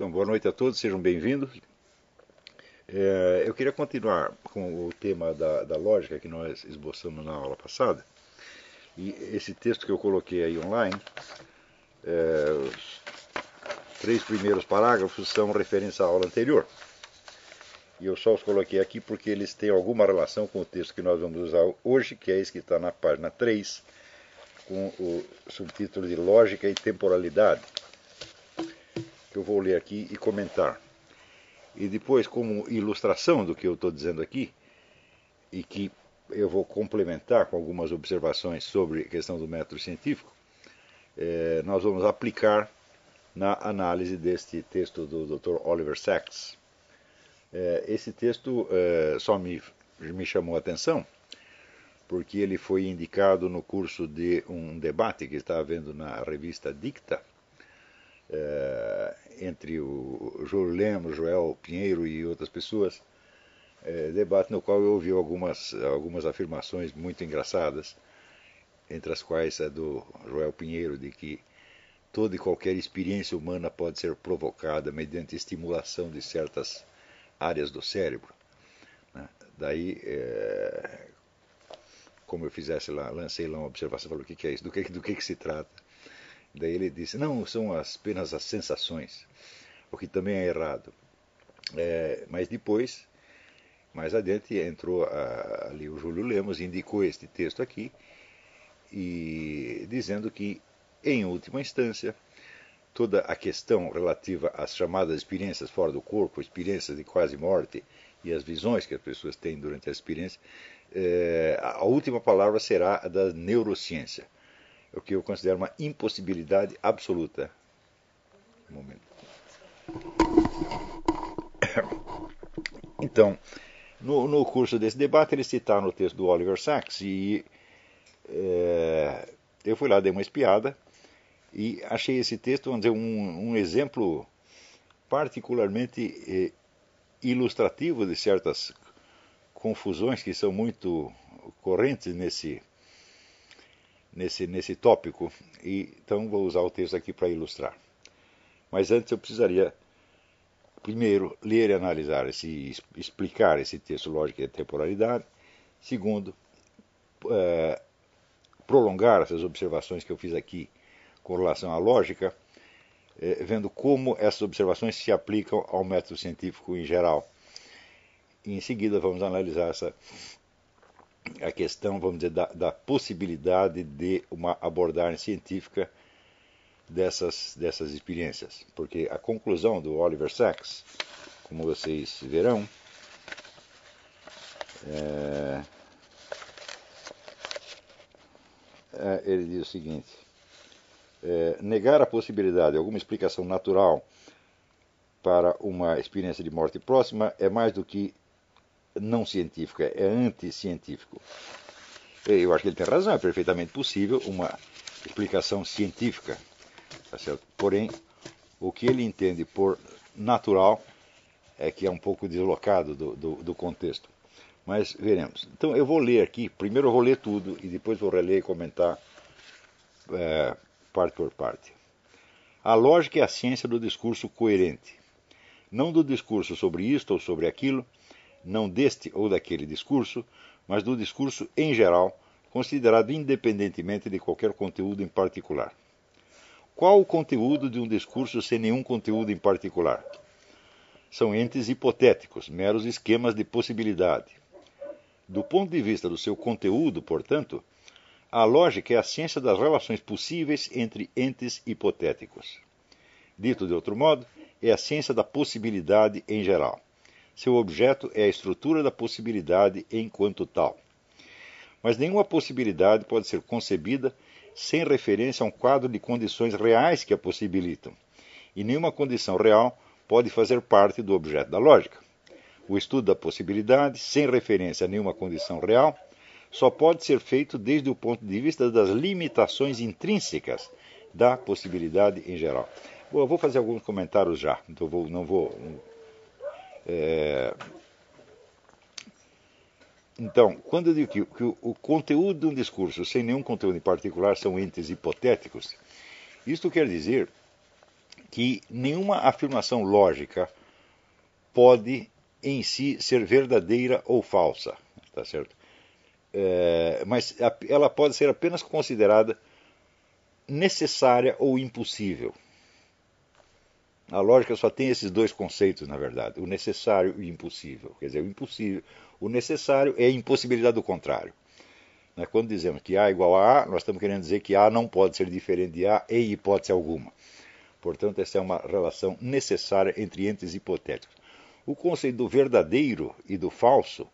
Então, boa noite a todos, sejam bem-vindos. É, eu queria continuar com o tema da, da, lógica que nós esboçamos na aula passada. E esse texto que eu coloquei aí online, é, os três primeiros parágrafos são referência à aula anterior. E eu só os coloquei aqui porque eles têm alguma relação com o texto que nós vamos usar hoje, que é esse que está na página 3, com o subtítulo de Lógica e Temporalidade que eu vou ler aqui e comentar. E depois, como ilustração do que eu estou dizendo aqui, e que eu vou complementar com algumas observações sobre a questão do método científico, é, nós vamos aplicar na análise deste texto do Dr. Oliver Sacks. É, esse texto é, só me, me chamou a atenção porque ele foi indicado no curso de um debate que está havendo na revista Dicta, é, entre o Júlio Lemos, Joel Pinheiro e outras pessoas, é, debate no qual eu ouvi algumas, algumas afirmações muito engraçadas, entre as quais a do Joel Pinheiro, de que toda e qualquer experiência humana pode ser provocada mediante estimulação de certas áreas do cérebro. Né? Daí, é, como eu fizesse lá, lancei lá uma observação, falei, o que, que é isso, do que, do que, que se trata? Daí ele disse: não, são apenas as sensações, o que também é errado. É, mas depois, mais adiante, entrou a, ali o Júlio Lemos, indicou este texto aqui, e dizendo que, em última instância, toda a questão relativa às chamadas experiências fora do corpo, experiências de quase morte e as visões que as pessoas têm durante a experiência, é, a última palavra será a da neurociência o que eu considero uma impossibilidade absoluta. Um momento. Então, no, no, curso desse debate, eles citaram o texto do Oliver Sacks e é, eu fui lá, dei uma espiada e achei esse texto, vamos dizer, um, um exemplo particularmente é, ilustrativo de certas confusões que são muito correntes nesse nesse, nesse tópico, e, então vou usar o texto aqui para ilustrar. Mas antes eu precisaria, primeiro, ler e analisar, esse, explicar esse texto lógico e temporalidade. Segundo, é, prolongar essas observações que eu fiz aqui com relação à lógica, é, vendo como essas observações se aplicam ao método científico em geral. E em seguida vamos analisar essa a questão, vamos dizer, da, da, possibilidade de uma abordagem científica dessas, dessas experiências. Porque a conclusão do Oliver Sacks, como vocês verão, é, é, ele diz o seguinte: é, negar a possibilidade de alguma explicação natural para uma experiência de morte próxima é mais do que não científico, é anticientífico. Eu acho que ele tem razão, é perfeitamente possível uma explicação científica. Tá Porém, o que ele entende por natural é que é um pouco deslocado do, do, do contexto. Mas veremos. Então eu vou ler aqui, primeiro eu vou ler tudo e depois vou reler e comentar é, parte por parte. A lógica é a ciência do discurso coerente. Não do discurso sobre isto ou sobre aquilo, não deste ou daquele discurso, mas do discurso em geral, considerado independentemente de qualquer conteúdo em particular. Qual o conteúdo de um discurso sem nenhum conteúdo em particular? São entes hipotéticos, meros esquemas de possibilidade. Do ponto de vista do seu conteúdo, portanto, a lógica é a ciência das relações possíveis entre entes hipotéticos. Dito de outro modo, é a ciência da possibilidade em geral. Seu objeto é a estrutura da possibilidade enquanto tal. Mas nenhuma possibilidade pode ser concebida sem referência a um quadro de condições reais que a possibilitam, e nenhuma condição real pode fazer parte do objeto da lógica. O estudo da possibilidade, sem referência a nenhuma condição real, só pode ser feito desde o ponto de vista das limitações intrínsecas da possibilidade em geral. Bom, eu vou fazer alguns comentários já, então vou, não vou é... Então, quando eu digo que, que o, conteúdo de um discurso, sem nenhum conteúdo em particular, são entes hipotéticos, isto quer dizer que nenhuma afirmação lógica pode em si ser verdadeira ou falsa, tá certo? É, mas ela pode ser apenas considerada necessária ou impossível. A lógica só tem esses dois conceitos, na verdade, o necessário e o impossível. Quer dizer, o impossível, o necessário é a impossibilidade do contrário. Né, quando dizemos que A é igual a A, nós estamos querendo dizer que A não pode ser diferente de A em hipótese alguma. Portanto, essa é uma relação necessária entre entes hipotéticos. O conceito do verdadeiro e do falso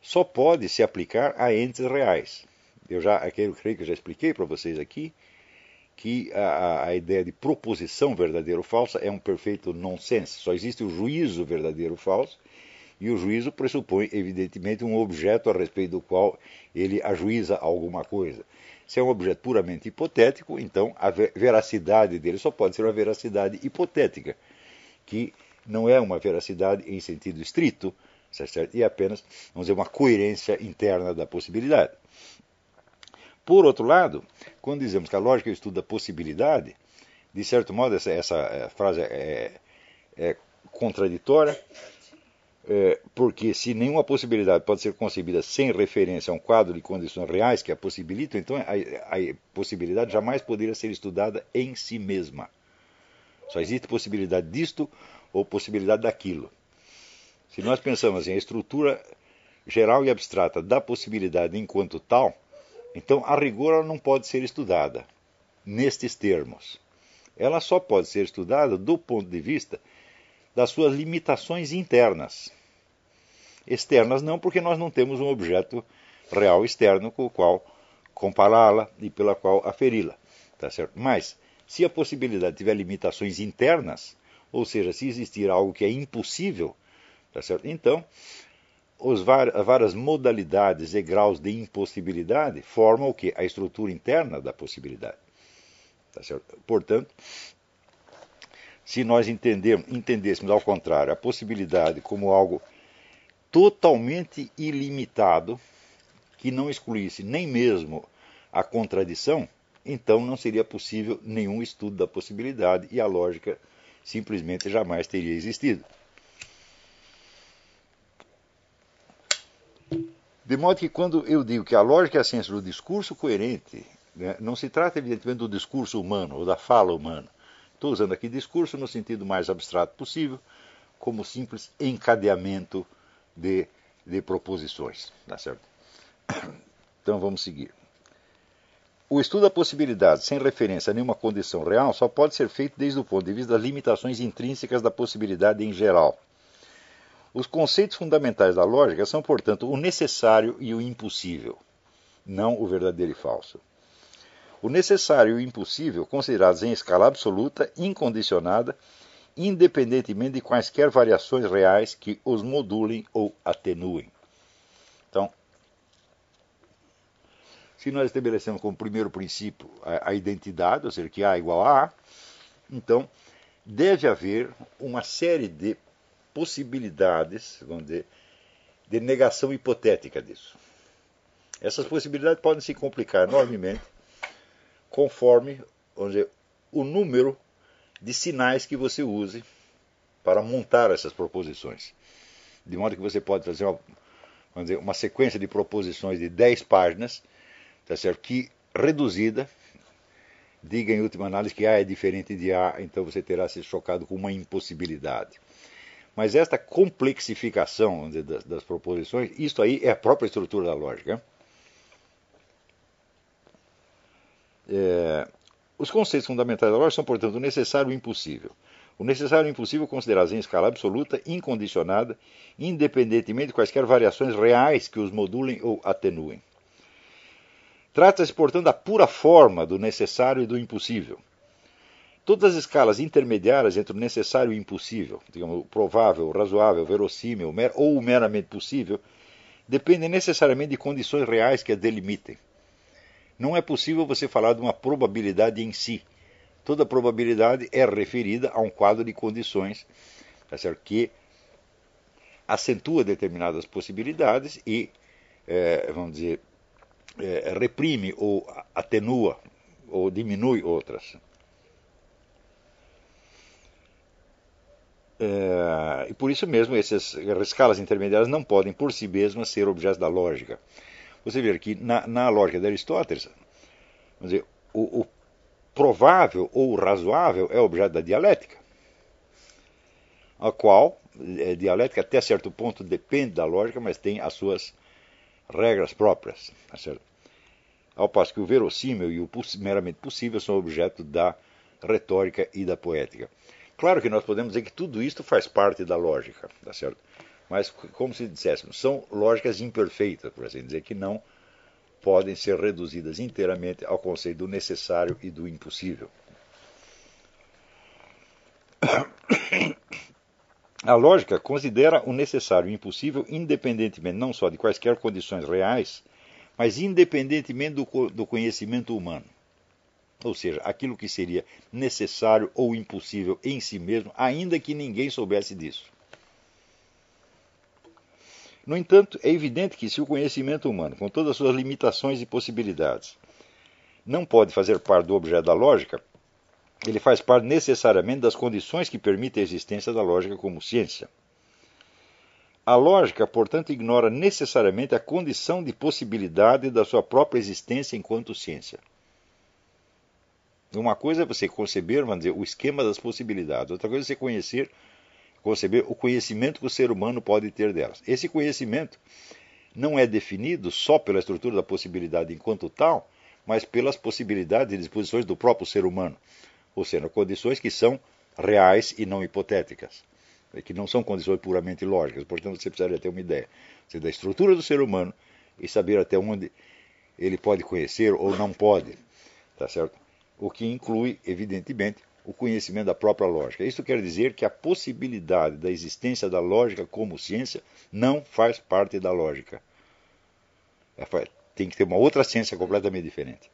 só pode se aplicar a entes reais. Eu já, eu creio que eu já expliquei para vocês aqui que a, a, ideia de proposição verdadeiro ou falsa é um perfeito nonsense. Só existe o juízo verdadeiro ou falso, e o juízo pressupõe, evidentemente, um objeto a respeito do qual ele ajuiza alguma coisa. Se é um objeto puramente hipotético, então a veracidade dele só pode ser uma veracidade hipotética, que não é uma veracidade em sentido estrito, certo? e é apenas, vamos dizer, uma coerência interna da possibilidade. Por outro lado, quando dizemos que a lógica estuda a possibilidade, de certo modo essa, essa eh, frase é, é contraditória, é, porque se nenhuma possibilidade pode ser concebida sem referência a um quadro de condições reais que a possibilitam, então a, a possibilidade jamais poderia ser estudada em si mesma. Só existe possibilidade disto ou possibilidade daquilo. Se nós pensamos em a estrutura geral e abstrata da possibilidade enquanto tal, então, a rigor, ela não pode ser estudada nestes termos. Ela só pode ser estudada do ponto de vista das suas limitações internas. Externas não, porque nós não temos um objeto real externo com o qual compará-la e pela qual aferi-la. Tá certo? Mas, se a possibilidade tiver limitações internas, ou seja, se existir algo que é impossível, tá certo? então os várias modalidades e graus de impossibilidade formam o que? A estrutura interna da possibilidade. Tá Portanto, se nós entendêssemos ao contrário a possibilidade como algo totalmente ilimitado, que não excluísse nem mesmo a contradição, então não seria possível nenhum estudo da possibilidade e a lógica simplesmente jamais teria existido. De modo que quando eu digo que a lógica é a ciência do discurso coerente, né, não se trata evidentemente do discurso humano ou da fala humana. Estou usando aqui discurso no sentido mais abstrato possível, como simples encadeamento de, de proposições. Tá certo? Então vamos seguir. O estudo da possibilidade, sem referência a nenhuma condição real, só pode ser feito desde o ponto de vista das limitações intrínsecas da possibilidade em geral. Os conceitos fundamentais da lógica são, portanto, o necessário e o impossível, não o verdadeiro e falso. O necessário e o impossível, considerados em escala absoluta, incondicionada, independentemente de quaisquer variações reais que os modulem ou atenuem. Então, se nós estabelecemos como primeiro princípio a, a identidade, ou seja, que A é igual a A, então deve haver uma série de possibilidades, vamos dizer, de negação hipotética disso. Essas possibilidades podem se complicar enormemente conforme vamos dizer, o número de sinais que você use para montar essas proposições. De modo que você pode fazer uma, dizer, uma sequência de proposições de 10 páginas, tá certo? que reduzida diga em última análise que A é diferente de A, então você terá se chocado com uma impossibilidade. Mas esta complexificação dizer, das, das, proposições, isso aí é a própria estrutura da lógica. É, os conceitos fundamentais da lógica são, portanto, o necessário e o impossível. O necessário e o impossível considerados em escala absoluta, incondicionada, independentemente de quaisquer variações reais que os modulem ou atenuem. Trata-se, portanto, da pura forma do necessário e do impossível. Todas as escalas intermediárias entre o necessário e o impossível, digamos, o provável, o razoável, o verossímil ou o meramente possível, dependem necessariamente de condições reais que a delimitem. Não é possível você falar de uma probabilidade em si. Toda probabilidade é referida a um quadro de condições tá certo? que acentua determinadas possibilidades e, é, vamos dizer, é, reprime ou atenua ou diminui outras. É, e por isso mesmo essas escalas intermediárias não podem por si mesmas ser objetos da lógica. Você vê que na, na lógica de Aristóteles, dizer, o, o provável ou razoável é objeto da dialética, a qual a é, dialética até certo ponto depende da lógica, mas tem as suas regras próprias. Tá? Ao passo que o verossímil e o meramente possível são objeto da retórica e da poética. Claro que nós podemos dizer que tudo isto faz parte da lógica, tá certo? Mas, como se disséssemos, são lógicas imperfeitas, por assim dizer, que não podem ser reduzidas inteiramente ao conceito do necessário e do impossível. A lógica considera o necessário e o impossível independentemente não só de quaisquer condições reais, mas independentemente do, do conhecimento humano. Ou seja, aquilo que seria necessário ou impossível em si mesmo, ainda que ninguém soubesse disso. No entanto, é evidente que se o conhecimento humano, com todas as suas limitações e possibilidades, não pode fazer parte do objeto da lógica, ele faz parte necessariamente das condições que permitem a existência da lógica como ciência. A lógica, portanto, ignora necessariamente a condição de possibilidade da sua própria existência enquanto ciência. Uma coisa é você conceber, vamos dizer, o esquema das possibilidades, outra coisa é você conhecer, conceber o conhecimento que o ser humano pode ter delas. Esse conhecimento não é definido só pela estrutura da possibilidade enquanto tal, mas pelas possibilidades e disposições do próprio ser humano, ou seja, condições que são reais e não hipotéticas, que não são condições puramente lógicas. Portanto, você precisaria ter uma ideia da estrutura do ser humano e saber até onde ele pode conhecer ou não pode, tá certo? O que inclui, evidentemente, o conhecimento da própria lógica. Isso quer dizer que a possibilidade da existência da lógica como ciência não faz parte da lógica. É, tem que ter uma outra ciência completamente diferente.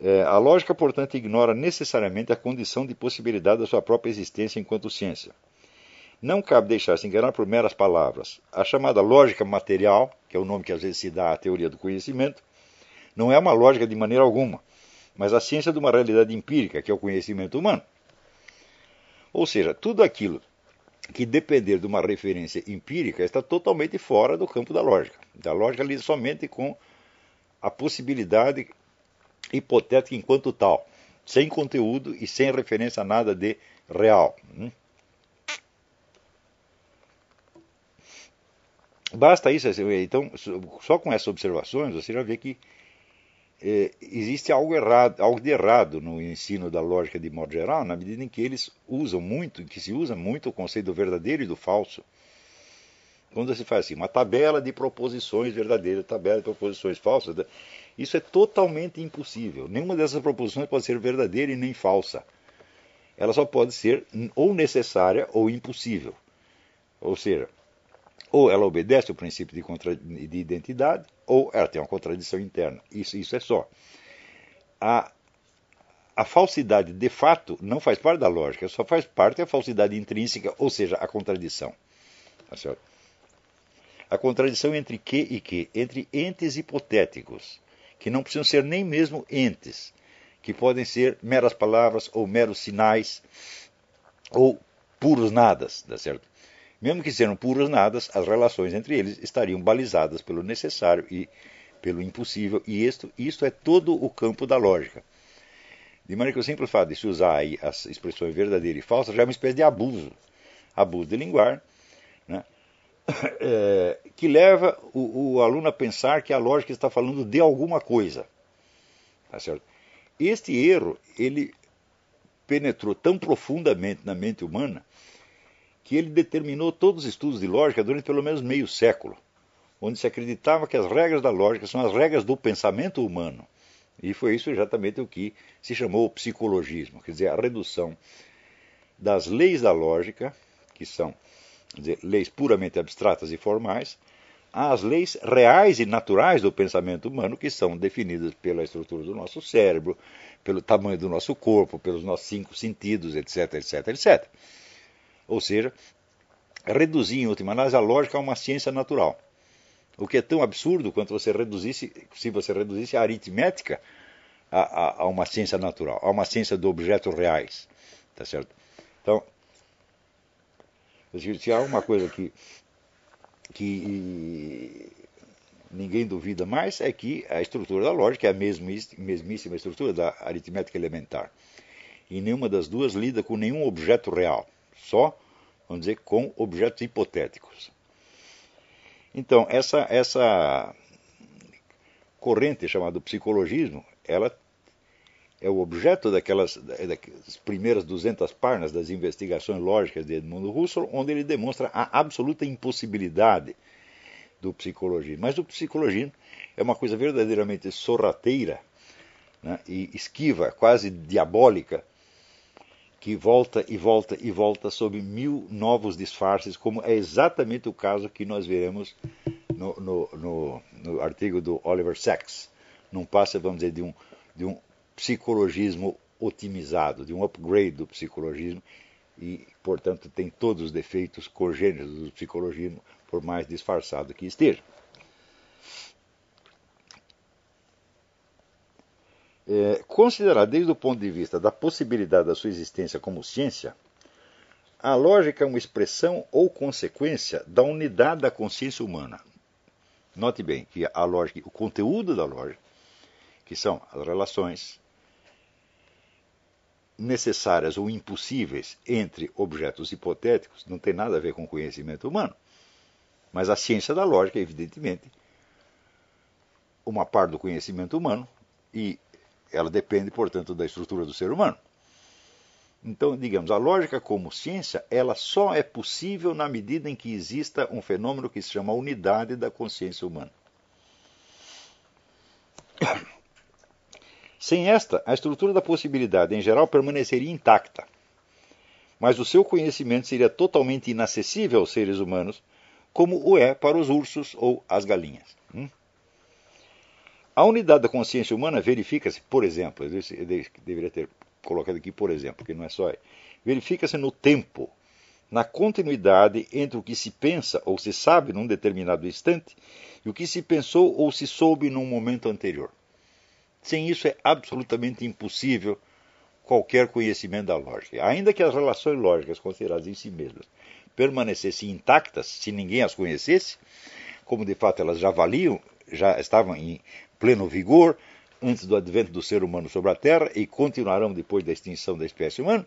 É, a lógica, portanto, ignora necessariamente a condição de possibilidade da sua própria existência enquanto ciência. Não cabe deixar-se enganar por meras palavras. A chamada lógica material, que é o nome que às vezes se dá à teoria do conhecimento, não é uma lógica de maneira alguma, mas a ciência de uma realidade empírica, que é o conhecimento humano. Ou seja, tudo aquilo que depender de uma referência empírica está totalmente fora do campo da lógica. Da lógica lida somente com a possibilidade hipotética enquanto tal, sem conteúdo e sem referência a nada de real. Hum? Basta isso, então, só com essas observações você já vê que é, existe algo errado, algo de errado no ensino da lógica de modo geral, na medida em que eles usam muito, que se usa muito o conceito do verdadeiro e do falso. Quando se faz assim, uma tabela de proposições verdadeiras, tabela de proposições falsas, isso é totalmente impossível. Nenhuma dessas proposições pode ser verdadeira e nem falsa. Ela só pode ser ou necessária ou impossível. Ou seja, ou ela obedece ao princípio de, contra... de identidade, ou ela tem uma contradição interna. Isso, isso é só. A, a falsidade de fato não faz parte da lógica, só faz parte da falsidade intrínseca, ou seja, a contradição. Tá? A contradição entre que e que? Entre entes hipotéticos, que não precisam ser nem mesmo entes, que podem ser meras palavras ou meros sinais ou puros nadas, tá certo? Mesmo que sejam puros nadas, as relações entre eles estariam balizadas pelo necessário e pelo impossível, e isto, isto é todo o campo da lógica. De maneira que o simples fato de se usar aí as expressões verdadeira e falsa já é uma espécie de abuso, abuso de linguagem, né? é, que leva o, o, aluno a pensar que a lógica está falando de alguma coisa. Tá certo? Este erro ele penetrou tão profundamente na mente humana que ele determinou todos os estudos de lógica durante pelo menos meio século, onde se acreditava que as regras da lógica são as regras do pensamento humano. E foi isso exatamente o que se chamou psicologismo, quer dizer, a redução das leis da lógica, que são dizer, leis puramente abstratas e formais, às leis reais e naturais do pensamento humano, que são definidas pela estrutura do nosso cérebro, pelo tamanho do nosso corpo, pelos nossos cinco sentidos, etc, etc, etc. Ou seja, reduzir, em última análise, a lógica a uma ciência natural. O que é tão absurdo quanto você reduzisse, se você reduzisse a aritmética a, a, a uma ciência natural, a uma ciência de objetos reais. Tá certo? Então, se há uma coisa que, que ninguém duvida mais é que a estrutura da lógica é a mesmíssima estrutura da aritmética elementar. E nenhuma das duas lida com nenhum objeto real, só, vamos dizer, com objetos hipotéticos. Então, essa, essa corrente chamada psicologismo, ela é o objeto daquelas, daquelas primeiras 200 páginas das investigações lógicas de Edmundo Husserl, onde ele demonstra a absoluta impossibilidade do psicologismo. Mas o psicologismo é uma coisa verdadeiramente sorrateira né, e esquiva, quase diabólica, que volta e volta e volta sob mil novos disfarces, como é exatamente o caso que nós veremos no, no, no, no artigo do Oliver Sacks. Não passa, vamos dizer, de um, de um psicologismo otimizado, de um upgrade do psicologismo e, portanto, tem todos os defeitos congêneros do psicologismo, por mais disfarçado que esteja. É, considerar desde o ponto de vista da possibilidade da sua existência como ciência, a lógica é uma expressão ou consequência da unidade da consciência humana. Note bem que a lógica, o conteúdo da lógica, que são as relações necessárias ou impossíveis entre objetos hipotéticos, não tem nada a ver com o conhecimento humano. Mas a ciência da lógica, evidentemente, uma parte do conhecimento humano e ela depende, portanto, da estrutura do ser humano. Então, digamos, a lógica como ciência, ela só é possível na medida em que exista um fenômeno que se chama unidade da consciência humana. Sem esta, a estrutura da possibilidade em geral permaneceria intacta, mas o seu conhecimento seria totalmente inacessível aos seres humanos, como o é para os ursos ou as galinhas. Hum? A unidade da consciência humana verifica-se, por exemplo, eu deveria ter colocado aqui por exemplo, porque não é só. Verifica-se no tempo, na continuidade entre o que se pensa ou se sabe num determinado instante e o que se pensou ou se soube num momento anterior. Sem isso é absolutamente impossível qualquer conhecimento da lógica. Ainda que as relações lógicas consideradas em si mesmas permanecessem intactas, se ninguém as conhecesse, como de fato elas já valiam, já estavam em pleno vigor antes do advento do ser humano sobre a Terra e continuarão depois da extinção da espécie humana,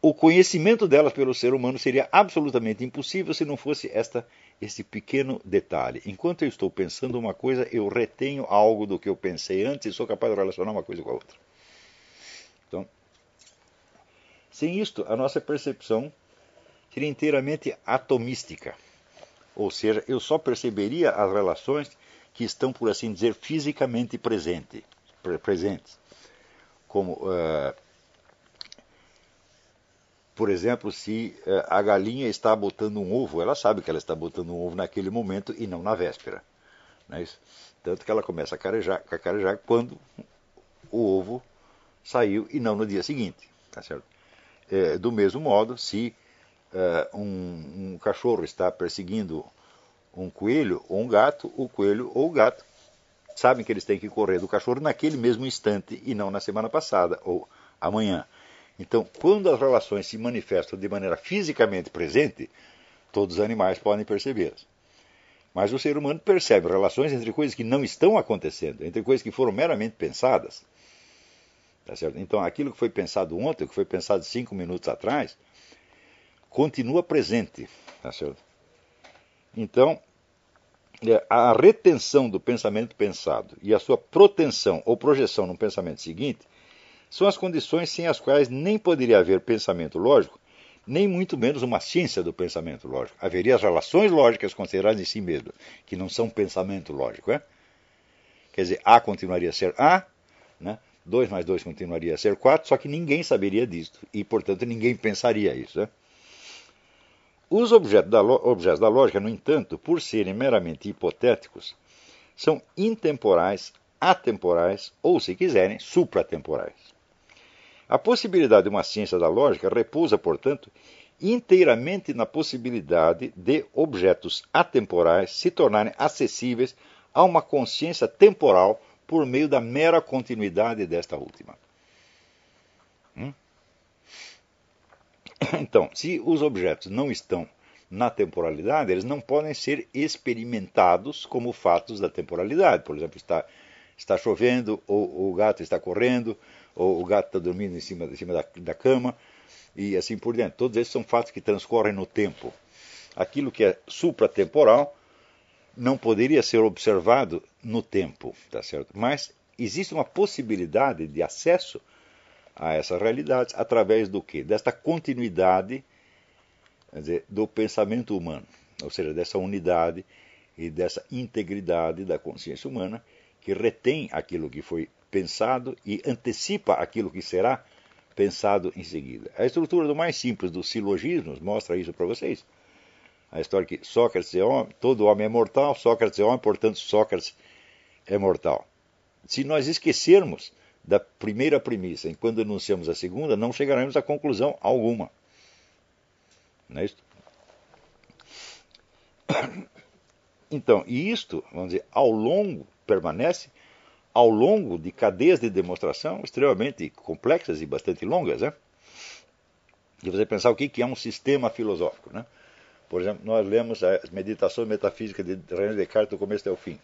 o conhecimento delas pelo ser humano seria absolutamente impossível se não fosse esta, este pequeno detalhe. Enquanto eu estou pensando uma coisa, eu retenho algo do que eu pensei antes e sou capaz de relacionar uma coisa com a outra. Então, sem isto, a nossa percepção seria inteiramente atomística. Ou seja, eu só perceberia as relações que estão, por assim dizer, fisicamente presente, presentes. Como, uh, por exemplo, se uh, a galinha está botando um ovo, ela sabe que ela está botando um ovo naquele momento e não na véspera. Não é? Tanto que ela começa a carejar quando o ovo saiu e não no dia seguinte. Tá certo? É, do mesmo modo, se uh, um, um, cachorro está perseguindo um coelho ou um gato, o coelho ou o gato sabem que eles têm que correr do cachorro naquele mesmo instante e não na semana passada ou amanhã. Então, quando as relações se manifestam de maneira fisicamente presente, todos os animais podem percebê-las. Mas o ser humano percebe relações entre coisas que não estão acontecendo, entre coisas que foram meramente pensadas. Tá então, aquilo que foi pensado ontem, que foi pensado cinco minutos atrás, continua presente. Tá certo? Então, é, a retenção do pensamento pensado e a sua proteção ou projeção no pensamento seguinte são as condições sem as quais nem poderia haver pensamento lógico, nem muito menos uma ciência do pensamento lógico. Haveria as relações lógicas consideradas em si mesmas, que não são pensamento lógico. É? Quer dizer, A continuaria a ser A, né? 2 mais 2 continuaria a ser 4, só que ninguém saberia disso e, portanto, ninguém pensaria isso. É? Os objetos da, objetos da lógica, no entanto, por serem meramente hipotéticos, são intemporais, atemporais ou, se quiserem, supratemporais. A possibilidade de uma ciência da lógica repousa, portanto, inteiramente na possibilidade de objetos atemporais se tornarem acessíveis a uma consciência temporal por meio da mera continuidade desta última. Então, se os objetos não estão na temporalidade, eles não podem ser experimentados como fatos da temporalidade. Por exemplo, está, está chovendo, ou, o gato está correndo, ou o gato está dormindo em cima, em cima da, da cama, e assim por diante. Todos esses são fatos que transcorrem no tempo. Aquilo que é supratemporal não poderia ser observado no tempo, tá certo? Mas existe uma possibilidade de acesso a essas realidades através do quê? Desta continuidade dizer, do pensamento humano, ou seja, dessa unidade e dessa integridade da consciência humana que retém aquilo que foi pensado e antecipa aquilo que será pensado em seguida. A estrutura do mais simples dos silogismos mostra isso para vocês. A história que Sócrates é homem, todo homem é mortal, Sócrates é homem, portanto Sócrates é mortal. Se nós esquecermos da primeira premissa e quando anunciamos a segunda, não chegaremos a conclusão alguma. Não é isso? Então, e isto, vamos dizer, ao longo, permanece ao longo de cadeias de demonstração extremamente complexas e bastante longas, né? De você pensar o que é um sistema filosófico, né? Por exemplo, nós lemos a meditação metafísica de René Descartes do começo até o fim.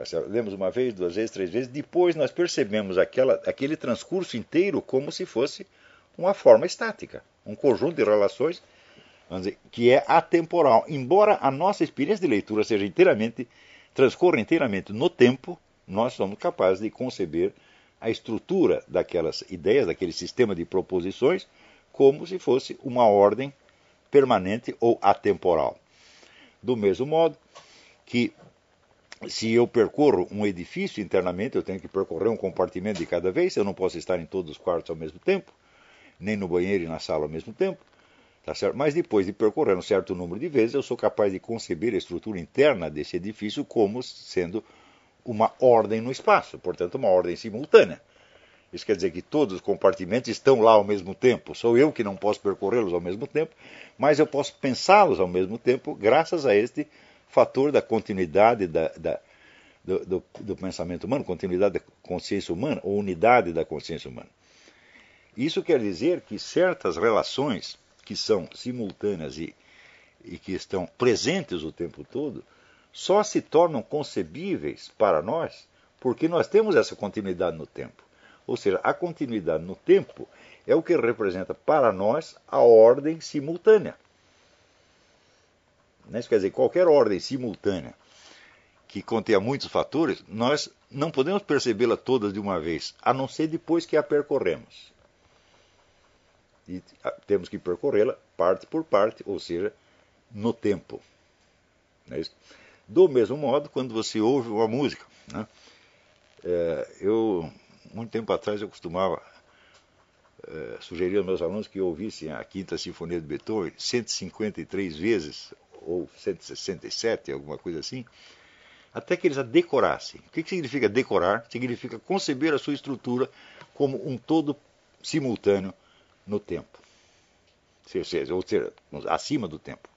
Tá lemos uma vez, duas vezes, três vezes. Depois nós percebemos aquela, aquele transcurso inteiro como se fosse uma forma estática, um conjunto de relações dizer, que é atemporal. Embora a nossa experiência de leitura seja inteiramente, transcorra inteiramente no tempo, nós somos capazes de conceber a estrutura daquelas ideias, daquele sistema de proposições, como se fosse uma ordem permanente ou atemporal. Do mesmo modo que se eu percorro um edifício internamente, eu tenho que percorrer um compartimento de cada vez, eu não posso estar em todos os quartos ao mesmo tempo, nem no banheiro e na sala ao mesmo tempo. Tá certo? Mas depois de percorrer um certo número de vezes, eu sou capaz de conceber a estrutura interna desse edifício como sendo uma ordem no espaço, portanto, uma ordem simultânea. Isso quer dizer que todos os compartimentos estão lá ao mesmo tempo. Sou eu que não posso percorrê-los ao mesmo tempo, mas eu posso pensá-los ao mesmo tempo, graças a este fator da continuidade da, da, do, do, do, pensamento humano, continuidade da consciência humana, ou unidade da consciência humana. Isso quer dizer que certas relações que são simultâneas e, e que estão presentes o tempo todo, só se tornam concebíveis para nós porque nós temos essa continuidade no tempo. Ou seja, a continuidade no tempo é o que representa para nós a ordem simultânea. Né? Isso quer dizer, qualquer ordem simultânea que contenha muitos fatores, nós não podemos percebê-la todas de uma vez, a não ser depois que a percorremos. E temos que percorrê-la parte por parte, ou seja, no tempo. É Do mesmo modo, quando você ouve uma música, né? é, eu muito tempo atrás eu costumava é, sugerir aos meus alunos que ouvissem a Quinta Sinfonia de Beethoven 153 vezes ou 167, alguma coisa assim, até que eles a decorassem. O que, significa decorar? Significa conceber a sua estrutura como um todo simultâneo no tempo. Ou seja, ou seja, acima do tempo.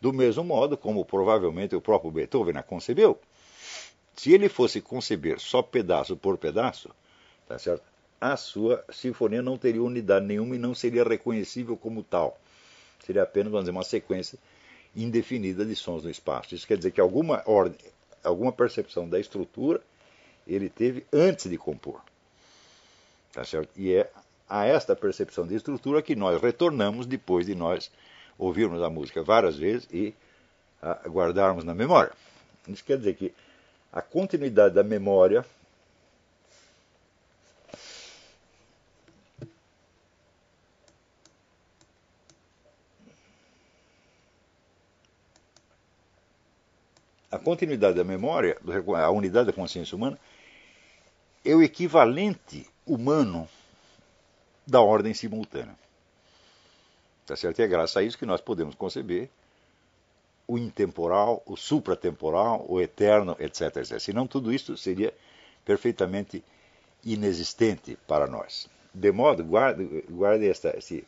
Do mesmo modo como provavelmente o próprio Beethoven a concebeu, se ele fosse conceber só pedaço por pedaço, tá certo? a sua sinfonia não teria unidade nenhuma e não seria reconhecível como tal. Seria apenas, vamos dizer, uma sequência indefinida de sons no espaço. Isso quer dizer que alguma ordem, alguma percepção da estrutura ele teve antes de compor. Tá certo? E é a esta percepção de estrutura que nós retornamos depois de nós ouvirmos a música várias vezes e guardarmos na memória. Isso quer dizer que a continuidade da memória a continuidade da memória, a unidade da consciência humana, é o equivalente humano da ordem simultânea. Tá certo? E é graças a isso que nós podemos conceber o intemporal, o supratemporal, o eterno, etc, etc. Senão tudo isso seria perfeitamente inexistente para nós. De modo, guarde, guarde esta, esse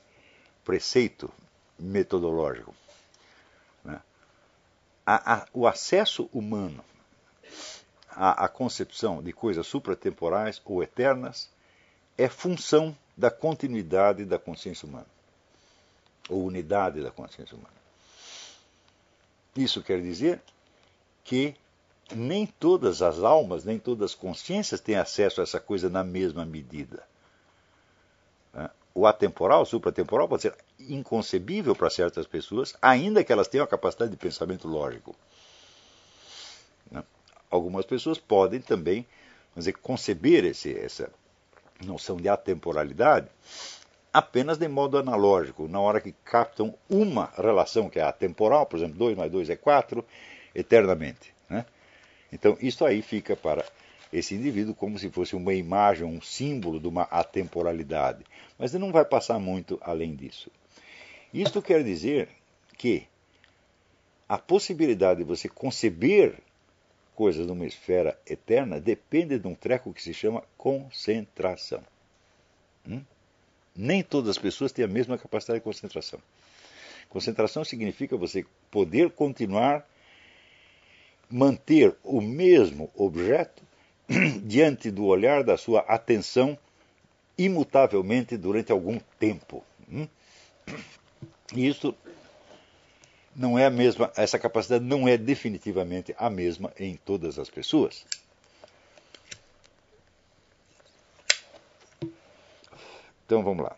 preceito metodológico. A, a, o acesso humano à, à concepção de coisas supratemporais ou eternas é função da continuidade da consciência humana, ou unidade da consciência humana. Isso quer dizer que nem todas as almas, nem todas as consciências têm acesso a essa coisa na mesma medida. Né? O atemporal, o supratemporal, pode ser inconcebível para certas pessoas, ainda que elas tenham a capacidade de pensamento lógico. Né? Algumas pessoas podem também dizer, conceber esse, essa noção de atemporalidade apenas de modo analógico, na hora que captam uma relação que é atemporal, por exemplo, 2 mais 2 é 4, eternamente. Né? Então, isso aí fica para esse indivíduo como se fosse uma imagem, um símbolo de uma atemporalidade. Mas ele não vai passar muito além disso. Isto quer dizer que a possibilidade de você conceber coisas numa esfera eterna depende de um treco que se chama concentração. Hum? Nem todas as pessoas têm a mesma capacidade de concentração. Concentração significa você poder continuar manter o mesmo objeto diante do olhar da sua atenção imutavelmente durante algum tempo. Hum? Isso não é a mesma, essa capacidade não é definitivamente a mesma em todas as pessoas. Então vamos lá.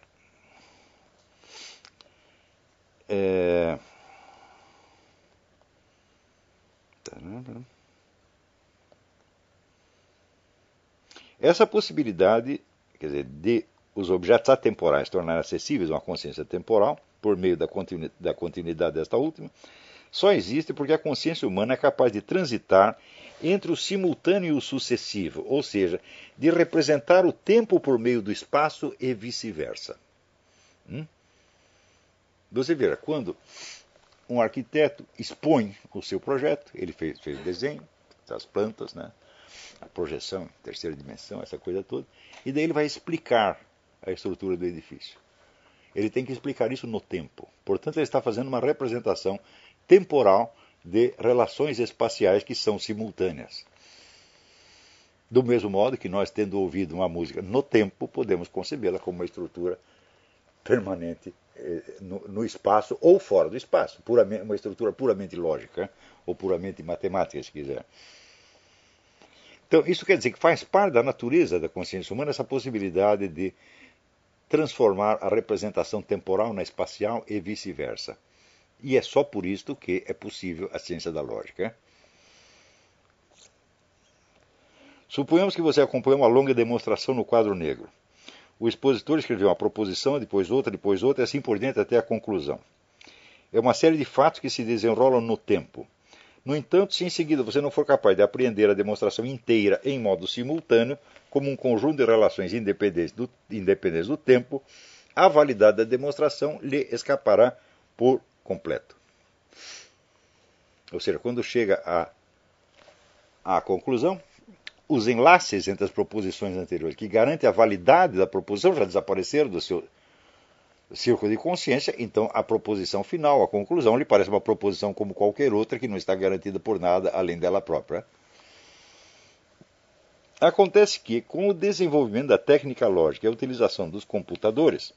É... Essa possibilidade, quer dizer, de os objetos atemporais tornarem acessíveis uma consciência temporal, por meio da continuidade, da continuidade desta última, só existe porque a consciência humana é capaz de transitar entre o simultâneo e o sucessivo, ou seja, de representar o tempo por meio do espaço e vice-versa. Hum? Você verá, quando um arquiteto expõe o seu projeto, ele fez, fez o desenho das plantas, né? a projeção, terceira dimensão, essa coisa toda, e daí ele vai explicar a estrutura do edifício. Ele tem que explicar isso no tempo. Portanto, ele está fazendo uma representação temporal de relações espaciais que são simultâneas. Do mesmo modo que nós, tendo ouvido uma música no tempo, podemos concebê-la como uma estrutura permanente eh, no, espaço ou fora do espaço, puramente, uma estrutura puramente lógica ou puramente matemática, se quiser. Então, isso quer dizer que faz parte da natureza da consciência humana essa possibilidade de transformar a representação temporal na espacial e vice-versa. E é só por isto que é possível a ciência da lógica. Suponhamos que você acompanhou uma longa demonstração no quadro negro. O expositor escreveu uma proposição, depois outra, depois outra, e assim por diante até a conclusão. É uma série de fatos que se desenrolam no tempo. No entanto, se em seguida você não for capaz de apreender a demonstração inteira em modo simultâneo, como um conjunto de relações independentes do, independentes do tempo, a validade da demonstração lhe escapará por completo. Ou seja, quando chega à, à conclusão, os enlaces entre as proposições anteriores que garantem a validade da proposição já desapareceram do seu círculo de consciência, então a proposição final, a conclusão, lhe parece uma proposição como qualquer outra que não está garantida por nada além dela própria. Acontece que, com o desenvolvimento da técnica lógica e a utilização dos computadores,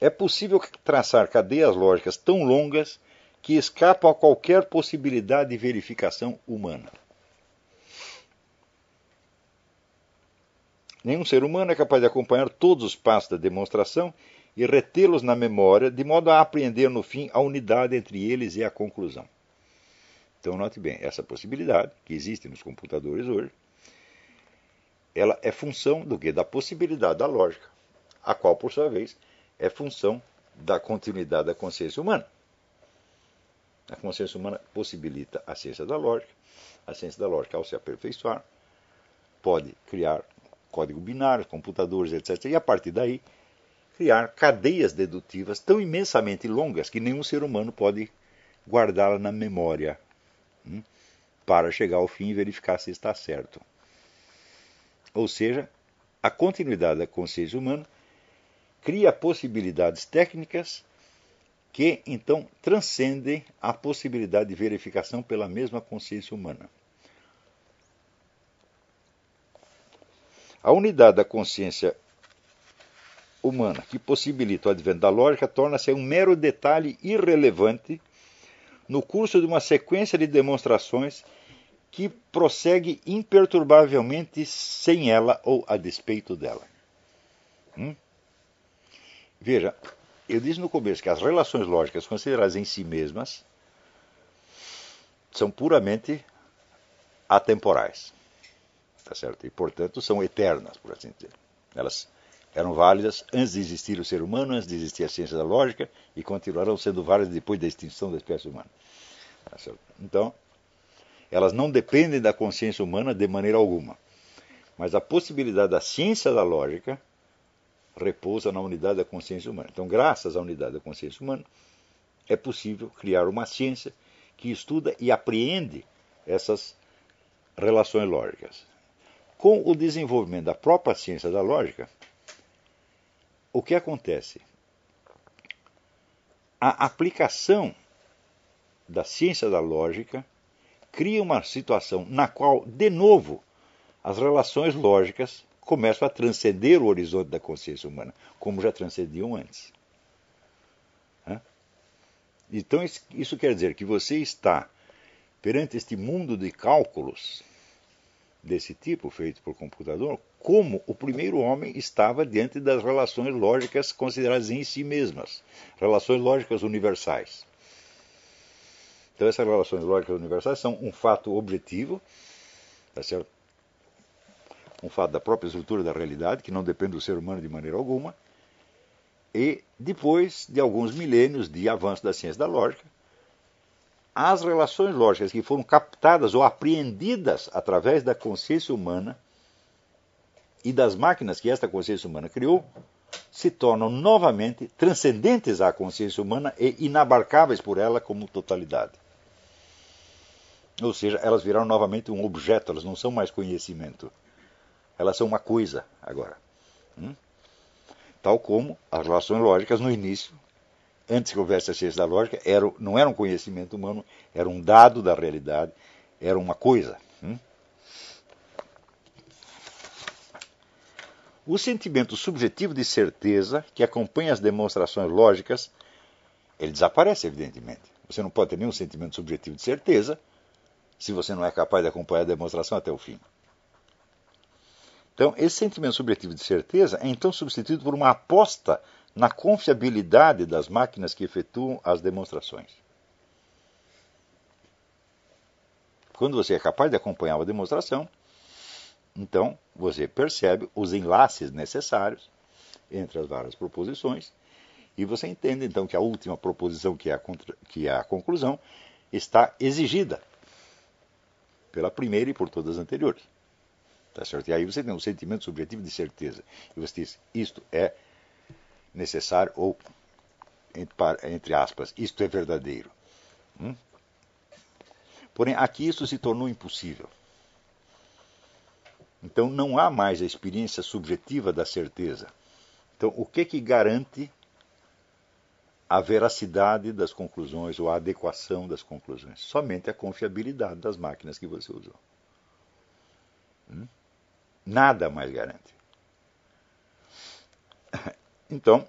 é possível traçar cadeias lógicas tão longas que escapam a qualquer possibilidade de verificação humana. Nenhum ser humano é capaz de acompanhar todos os passos da demonstração e retê-los na memória, de modo a apreender no fim a unidade entre eles e a conclusão. Então, note bem, essa possibilidade, que existe nos computadores hoje, ela é função do que? Da possibilidade da lógica, a qual, por sua vez, é função da continuidade da consciência humana. A consciência humana possibilita a ciência da lógica. A ciência da lógica, ao se aperfeiçoar, pode criar código binário, computadores, etc. E a partir daí, criar cadeias dedutivas tão imensamente longas que nenhum ser humano pode guardá-la na memória hum, para chegar ao fim e verificar se está certo. Ou seja, a continuidade da consciência humana cria possibilidades técnicas que então transcendem a possibilidade de verificação pela mesma consciência humana. A unidade da consciência humana que possibilita o advento da lógica torna-se um mero detalhe irrelevante no curso de uma sequência de demonstrações que prossegue imperturbavelmente sem ela ou a despeito dela. Hum? Veja, eu disse no começo que as relações lógicas consideradas em si mesmas são puramente atemporais. Tá certo? E, portanto, são eternas, por assim dizer. Elas eram válidas antes de existir o ser humano, antes de existir a ciência da lógica, e continuarão sendo válidas depois da extinção da espécie humana. Tá? Então, elas não dependem da consciência humana de maneira alguma. Mas a possibilidade da ciência da lógica repousa na unidade da consciência humana. Então, graças à unidade da consciência humana, é possível criar uma ciência que estuda e apreende essas relações lógicas. Com o desenvolvimento da própria ciência da lógica, o que acontece? A aplicação da ciência da lógica cria uma situação na qual, de novo, as relações lógicas começam a transcender o horizonte da consciência humana, como já transcendiam antes. Então, isso quer dizer que você está perante este mundo de cálculos desse tipo, feito por computador, como o primeiro homem estava diante das relações lógicas consideradas em si mesmas, relações lógicas universais. Então, essas relações lógicas universais são um fato objetivo, tá certo? um fato da própria estrutura da realidade, que não depende do ser humano de maneira alguma, e depois de alguns milênios de avanço da ciência da lógica, as relações lógicas que foram captadas ou apreendidas através da consciência humana e das máquinas que esta consciência humana criou se tornam novamente transcendentes à consciência humana e inabarcáveis por ela como totalidade. Ou seja, elas viraram novamente um objeto, elas não são mais conhecimento. Elas são uma coisa agora. Hum? Tal como as relações lógicas no início, antes que houvesse a ciência da lógica, era, não era um conhecimento humano, era um dado da realidade, era uma coisa. Hum? O sentimento subjetivo de certeza que acompanha as demonstrações lógicas, ele desaparece, evidentemente. Você não pode ter nenhum sentimento subjetivo de certeza se você não é capaz de acompanhar a demonstração até o fim. Então, esse sentimento subjetivo de certeza é então substituído por uma aposta na confiabilidade das máquinas que efetuam as demonstrações. Quando você é capaz de acompanhar uma demonstração, então você percebe os enlaces necessários entre as várias proposições e você entende então que a última proposição, que é a, contra, que é a conclusão, está exigida pela primeira e por todas as anteriores. Tá certo? E aí você tem um sentimento subjetivo de certeza. E você diz, isto é necessário, ou, entre aspas, isto é verdadeiro. Hum? Porém, aqui isso se tornou impossível. Então não há mais a experiência subjetiva da certeza. Então, o que que garante a veracidade das conclusões ou a adequação das conclusões. Somente a confiabilidade das máquinas que você usou. Hum? Nada mais garante. Então,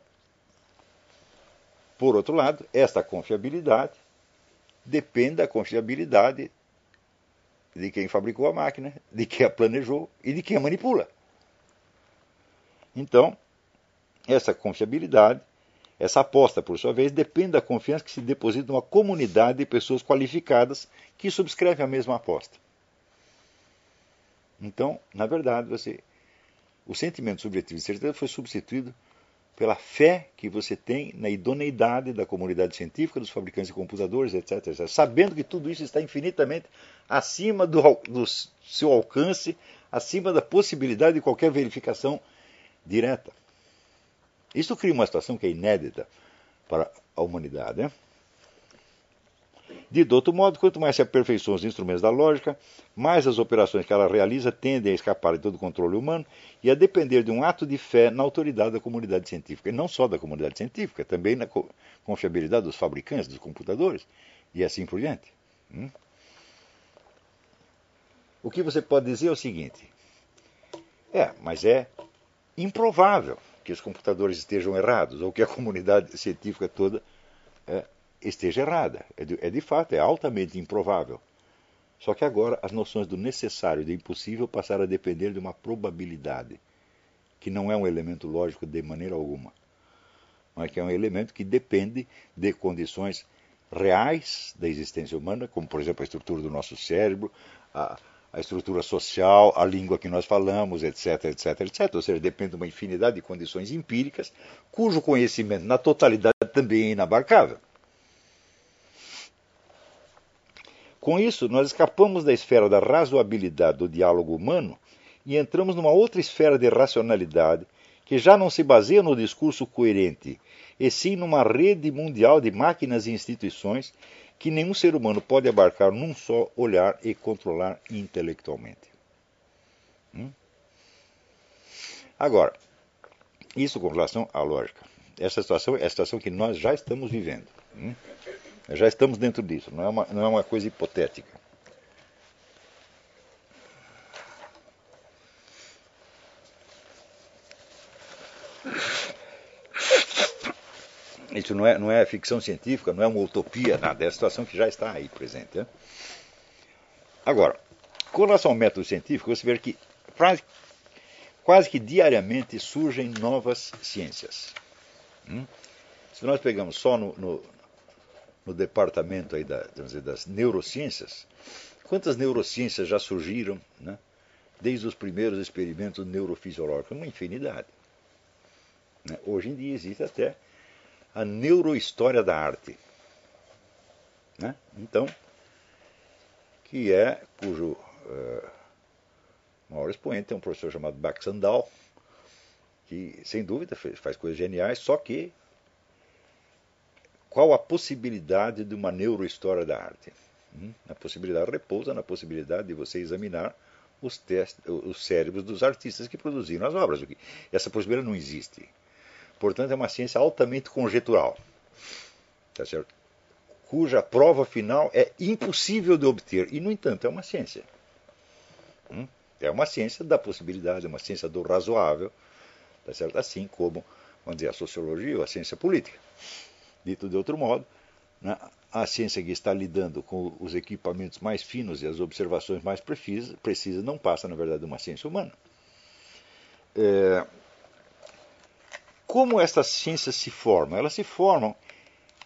por outro lado, esta confiabilidade depende da confiabilidade de quem fabricou a máquina, de quem a planejou e de quem a manipula. Então, essa confiabilidade essa aposta, por sua vez, depende da confiança que se deposita numa comunidade de pessoas qualificadas que subscrevem a mesma aposta. Então, na verdade, você, o sentimento subjetivo de certeza foi substituído pela fé que você tem na idoneidade da comunidade científica, dos fabricantes de computadores, etc, etc. Sabendo que tudo isso está infinitamente acima do, do seu alcance, acima da possibilidade de qualquer verificação direta. Isso cria uma situação que é inédita para a humanidade. Né? De outro modo, quanto mais se aperfeiçoam os instrumentos da lógica, mais as operações que ela realiza tendem a escapar de todo o controle humano e a depender de um ato de fé na autoridade da comunidade científica. E não só da comunidade científica, também na confiabilidade dos fabricantes dos computadores e assim por diante. Hum? O que você pode dizer é o seguinte: é, mas é improvável que os computadores estejam errados ou que a comunidade científica toda é, esteja errada. É de, é de fato, é altamente improvável. Só que agora as noções do necessário e do impossível passaram a depender de uma probabilidade, que não é um elemento lógico de maneira alguma, mas que é um elemento que depende de condições reais da existência humana, como por exemplo a estrutura do nosso cérebro, a, a estrutura social, a língua que nós falamos, etc, etc, etc. Ou seja, depende de uma infinidade de condições empíricas, cujo conhecimento na totalidade também é inabarcável. Com isso, nós escapamos da esfera da razoabilidade do diálogo humano e entramos numa outra esfera de racionalidade que já não se baseia no discurso coerente, e sim numa rede mundial de máquinas e instituições que nenhum ser humano pode abarcar num só olhar e controlar intelectualmente. Hum? Agora, isso com relação à lógica. Essa situação é a situação que nós já estamos vivendo. Hum? Já estamos dentro disso, não é uma, não é uma coisa hipotética. Isso não é, não é ficção científica, não é uma utopia, nada. É a situação que já está aí presente. Né? Agora, com relação ao método científico, você vê que quase, quase que diariamente surgem novas ciências. Hum? Se nós pegamos só no, no, no departamento aí da, dizer, das neurociências, quantas neurociências já surgiram, né? desde os primeiros experimentos neurofisiológicos? Uma infinidade. Né? Hoje em dia existe até a neurohistória da arte. Né? Então, que é, cujo uh, maior expoente é um professor chamado Baxandal, que sem dúvida faz coisas geniais, só que qual a possibilidade de uma neurohistória da arte? Hum? A possibilidade repousa na possibilidade de você examinar os, os cérebros dos artistas que produziram as obras. Essa possibilidade não existe. Portanto, é uma ciência altamente conjetural, tá certo? cuja prova final é impossível de obter. E, no entanto, é uma ciência. Hum? É uma ciência da possibilidade, é uma ciência do razoável, tá certo? assim como, vamos dizer, a sociologia ou a ciência política. Dito de outro modo, né, a ciência que está lidando com os equipamentos mais finos e as observações mais precisas, precisas não passa, na verdade, de uma ciência humana. É, como essas ciências se formam? Elas se formam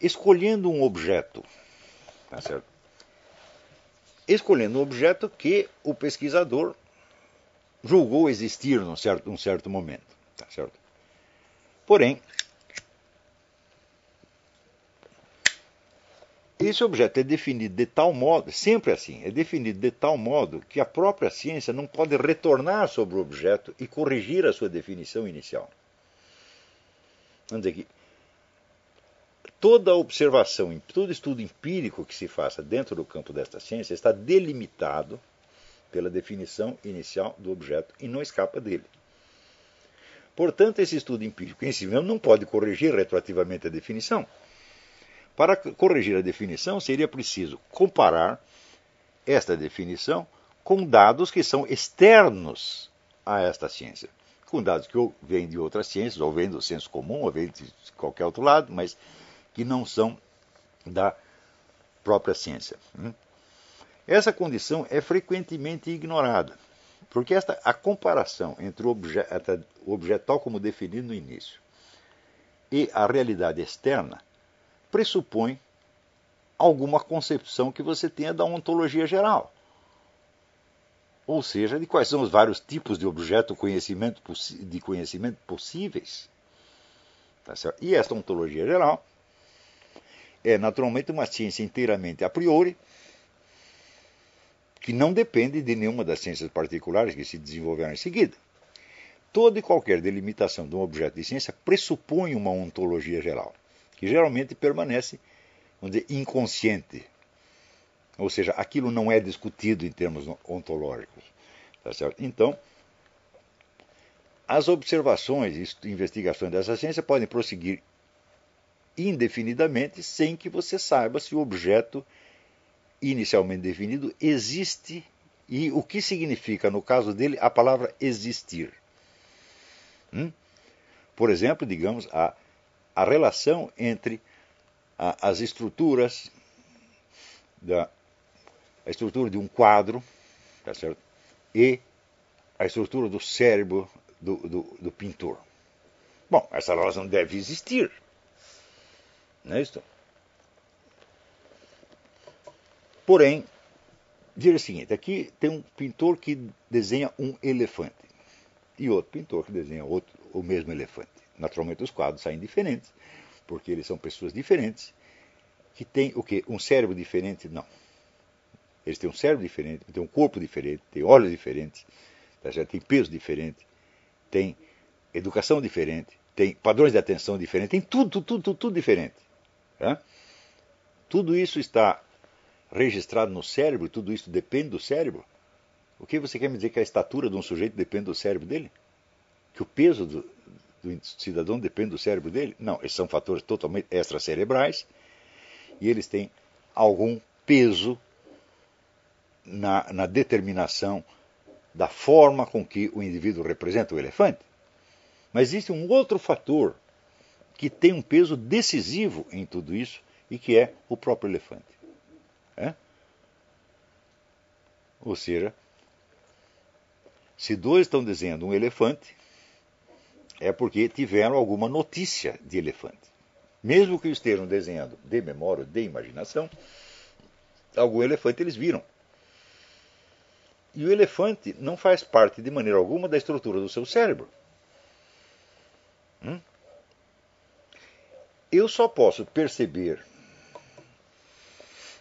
escolhendo um objeto. Tá certo? Escolhendo um objeto que o pesquisador julgou existir num certo, num certo momento. Tá certo? Porém, esse objeto é definido de tal modo, sempre assim, é definido de tal modo que a própria ciência não pode retornar sobre o objeto e corrigir a sua definição inicial. Vamos dizer que toda observação, todo estudo empírico que se faça dentro do campo desta ciência está delimitado pela definição inicial do objeto e não escapa dele. Portanto, esse estudo empírico em si mesmo não pode corrigir retroativamente a definição. Para corrigir a definição, seria preciso comparar esta definição com dados que são externos a esta ciência com dados que vêm de outras ciências, ou vêm do senso comum, ou vêm de qualquer outro lado, mas que não são da própria ciência. Essa condição é frequentemente ignorada, porque esta, a comparação entre o objeto, o objeto tal como definido no início e a realidade externa pressupõe alguma concepção que você tenha da ontologia geral ou seja, de quais são os vários tipos de objeto conhecimento, de conhecimento possíveis. Tá e esta ontologia geral é naturalmente uma ciência inteiramente a priori, que não depende de nenhuma das ciências particulares que se desenvolveram em seguida. Toda e qualquer delimitação de um objeto de ciência pressupõe uma ontologia geral, que geralmente permanece, dizer, inconsciente ou seja, aquilo não é discutido em termos ontológicos. Tá? Então, as observações e investigações dessa ciência podem prosseguir indefinidamente sem que você saiba se o objeto inicialmente definido existe e o que significa, no caso dele, a palavra existir. Hum? Por exemplo, digamos, a, a relação entre a, as estruturas da a estrutura de um quadro tá certo? e a estrutura do cérebro do, do, do pintor. Bom, essa relação deve existir. Não é isso? Porém, dizer o seguinte: aqui tem um pintor que desenha um elefante e outro pintor que desenha outro, o mesmo elefante. Naturalmente, os quadros saem diferentes, porque eles são pessoas diferentes que têm o quê? Um cérebro diferente? Não. Eles têm um cérebro diferente, têm um corpo diferente, têm olhos diferentes, tá têm peso diferente, têm educação diferente, têm padrões de atenção diferentes, tem tudo, tudo, tudo, tudo diferente. Tá? Tudo isso está registrado no cérebro, tudo isso depende do cérebro. O que você quer me dizer que a estatura de um sujeito depende do cérebro dele? Que o peso do, do cidadão depende do cérebro dele? Não, esses são fatores totalmente extracerebrais e eles têm algum peso na, na determinação da forma com que o indivíduo representa o elefante. Mas existe um outro fator que tem um peso decisivo em tudo isso e que é o próprio elefante. É? Ou seja, se dois estão desenhando um elefante, é porque tiveram alguma notícia de elefante. Mesmo que estejam desenhando de memória, de imaginação, algum elefante eles viram. E o elefante não faz parte de maneira alguma da estrutura do seu cérebro. Hum? Eu só posso perceber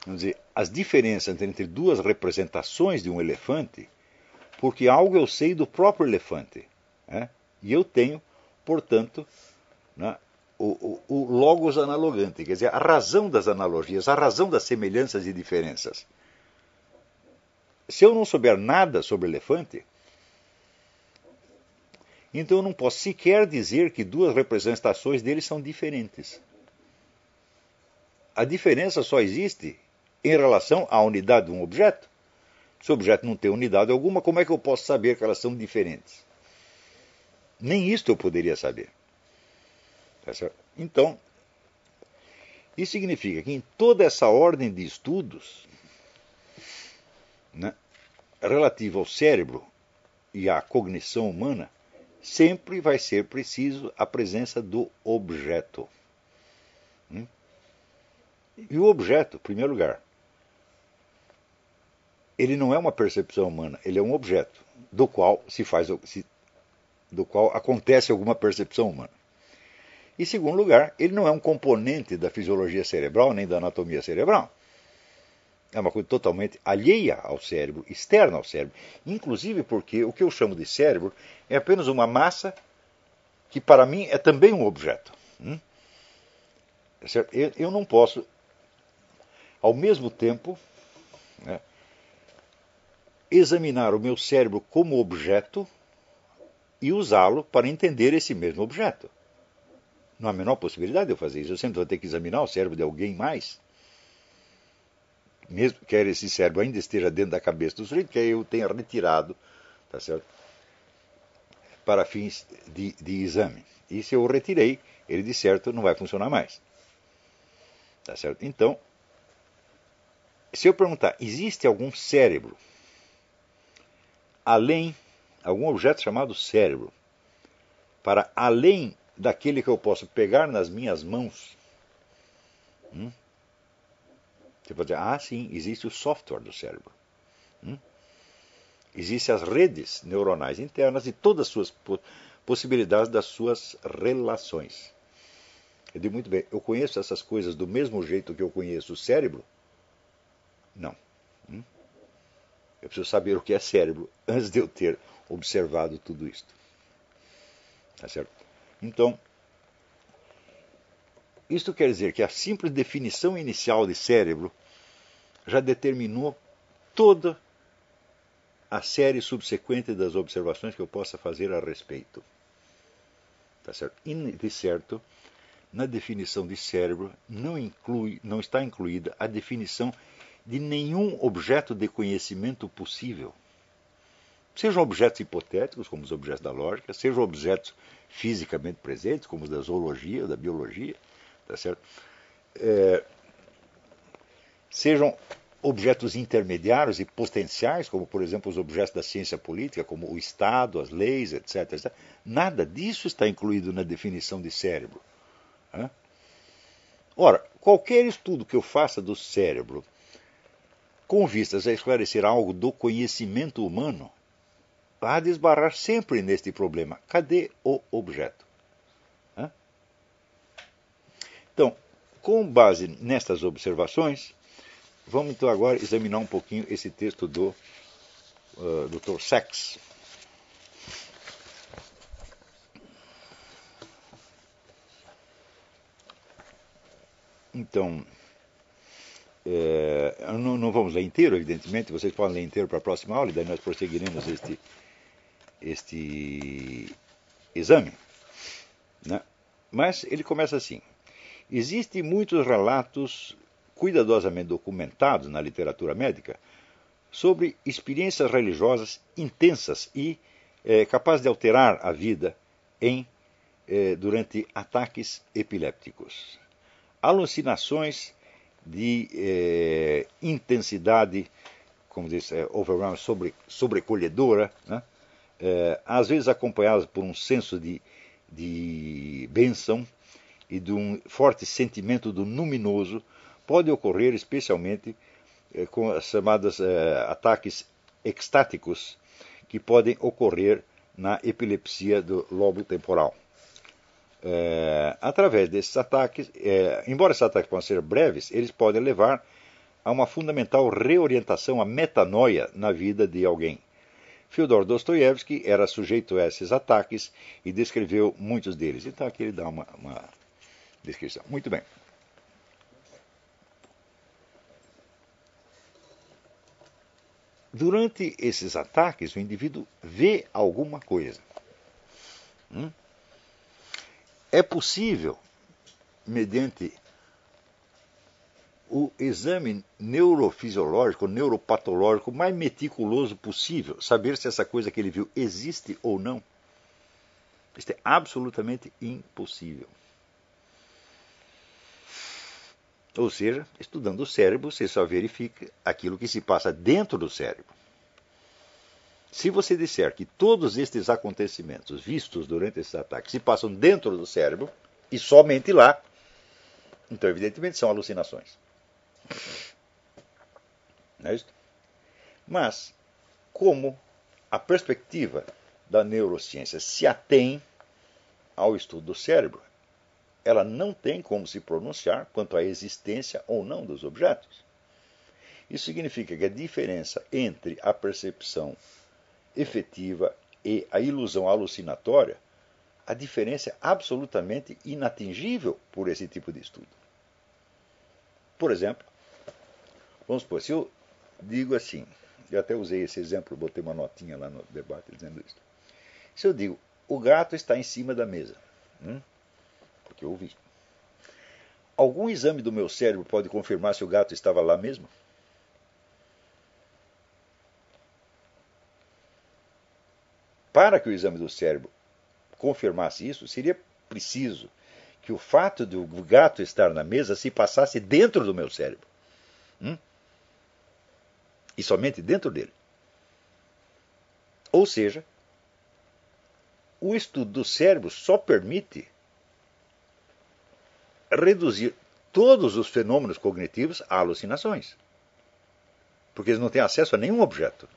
vamos dizer, as diferenças entre duas representações de um elefante porque algo eu sei do próprio elefante. Né? E eu tenho, portanto, né, o, o, o logos analogante, quer dizer, a razão das analogias, a razão das semelhanças e diferenças. Se eu não souber nada sobre elefante, então eu não posso sequer dizer que duas representações dele são diferentes. A diferença só existe em relação à unidade de um objeto. Se o objeto não tem unidade alguma, como é que eu posso saber que elas são diferentes? Nem isto eu poderia saber. Tá então, isso significa que em toda essa ordem de estudos né, relativa ao cérebro e à cognição humana, sempre vai ser preciso a presença do objeto. Hum? E o objeto, em primeiro lugar, ele não é uma percepção humana, ele é um objeto do qual se faz do qual acontece alguma percepção humana. E segundo lugar, ele não é um componente da fisiologia cerebral nem da anatomia cerebral. É uma coisa totalmente alheia ao cérebro, externa ao cérebro. Inclusive porque o que eu chamo de cérebro é apenas uma massa que para mim é também um objeto. Hum? Eu não posso, ao mesmo tempo, né, examinar o meu cérebro como objeto e usá-lo para entender esse mesmo objeto. Não há a menor possibilidade de eu fazer isso. Eu sempre vou ter que examinar o cérebro de alguém mais. Mesmo que esse cérebro ainda esteja dentro da cabeça do sujeito, que eu tenha retirado, tá certo? Para fins de, de exame. E se eu o retirei, ele de certo não vai funcionar mais. Tá certo? Então, se eu perguntar, existe algum cérebro além, algum objeto chamado cérebro, para além daquele que eu posso pegar nas minhas mãos. Hum? Você pode dizer, ah, sim, existe o software do cérebro. Hum? Existem as redes neuronais internas e todas as suas possibilidades das suas relações. Eu digo muito bem, eu conheço essas coisas do mesmo jeito que eu conheço o cérebro? Não. Hum? Eu preciso saber o que é cérebro antes de eu ter observado tudo isto. Tá certo? Então, isto quer dizer que a simples definição inicial de cérebro já determinou toda a série subsequente das observações que eu possa fazer a respeito. Tá certo? E, de certo, na definição de cérebro não, inclui, não está incluída a definição de nenhum objeto de conhecimento possível. Sejam objetos hipotéticos, como os objetos da lógica, sejam objetos fisicamente presentes, como os da zoologia, da biologia, tá certo? É, sejam objetos intermediários e potenciais, como por exemplo os objetos da ciência política, como o Estado, as leis, etc. etc. Nada disso está incluído na definição de cérebro. Né? Ora, qualquer estudo que eu faça do cérebro com vistas a esclarecer algo do conhecimento humano, há de esbarrar sempre neste problema. Cadê o objeto? Então, com base nestas observações, vamos então agora examinar um pouquinho esse texto do uh, Dr. Sachs. Então, é, não, não, vamos ler inteiro, evidentemente, vocês podem ler inteiro para a próxima aula, e daí nós prosseguiremos este, este exame. Né? Mas ele começa assim: Existem muitos relatos cuidadosamente documentados na literatura médica sobre experiências religiosas intensas e é, capazes de alterar a vida em, é, durante ataques epilépticos. Alucinações de é, intensidade, como diz, é, sobre, sobrecolhedora, né? É, às vezes acompanhadas por um senso de, de bênção e de um forte sentimento do luminoso, pode ocorrer especialmente é, com as chamadas é, ataques extáticos, que podem ocorrer na epilepsia do lobo temporal é, através desses ataques, é, embora esses ataques possam ser breves, eles podem levar a uma fundamental reorientação, a metanoia na vida de alguém. Fyodor Dostoiévski era sujeito a esses ataques e descreveu muitos deles. Então aqui ele dá uma, uma descrição. Muito bem. Durante esses ataques, o indivíduo vê alguma coisa. Hum? É possível, mediante o exame neurofisiológico, neuropatológico mais meticuloso possível, saber se essa coisa que ele viu existe ou não. Isto é absolutamente impossível. Ou seja, estudando o cérebro, você só verifica aquilo que se passa dentro do cérebro. Se você disser que todos estes acontecimentos vistos durante esses ataques se passam dentro do cérebro e somente lá, então evidentemente são alucinações. Não é isso? Mas, como a perspectiva da neurociência se atém ao estudo do cérebro, ela não tem como se pronunciar quanto à existência ou não dos objetos. Isso significa que a diferença entre a percepção efetiva e a ilusão alucinatória, a diferença é absolutamente inatingível por esse tipo de estudo. Por exemplo, vamos supor, se eu digo assim, eu até usei esse exemplo, botei uma notinha lá no debate dizendo isso. Se eu digo, o gato está em cima da mesa, hum? porque eu ouvi. Algum exame do meu cérebro pode confirmar se o gato estava lá mesmo? Para que o exame do cérebro confirmasse isso, seria preciso que o fato do gato estar na mesa se passasse dentro do meu cérebro. Hum? E somente dentro dele. Ou seja, o estudo do cérebro só permite reduzir todos os fenômenos cognitivos a alucinações. Porque eles não têm acesso a nenhum objeto.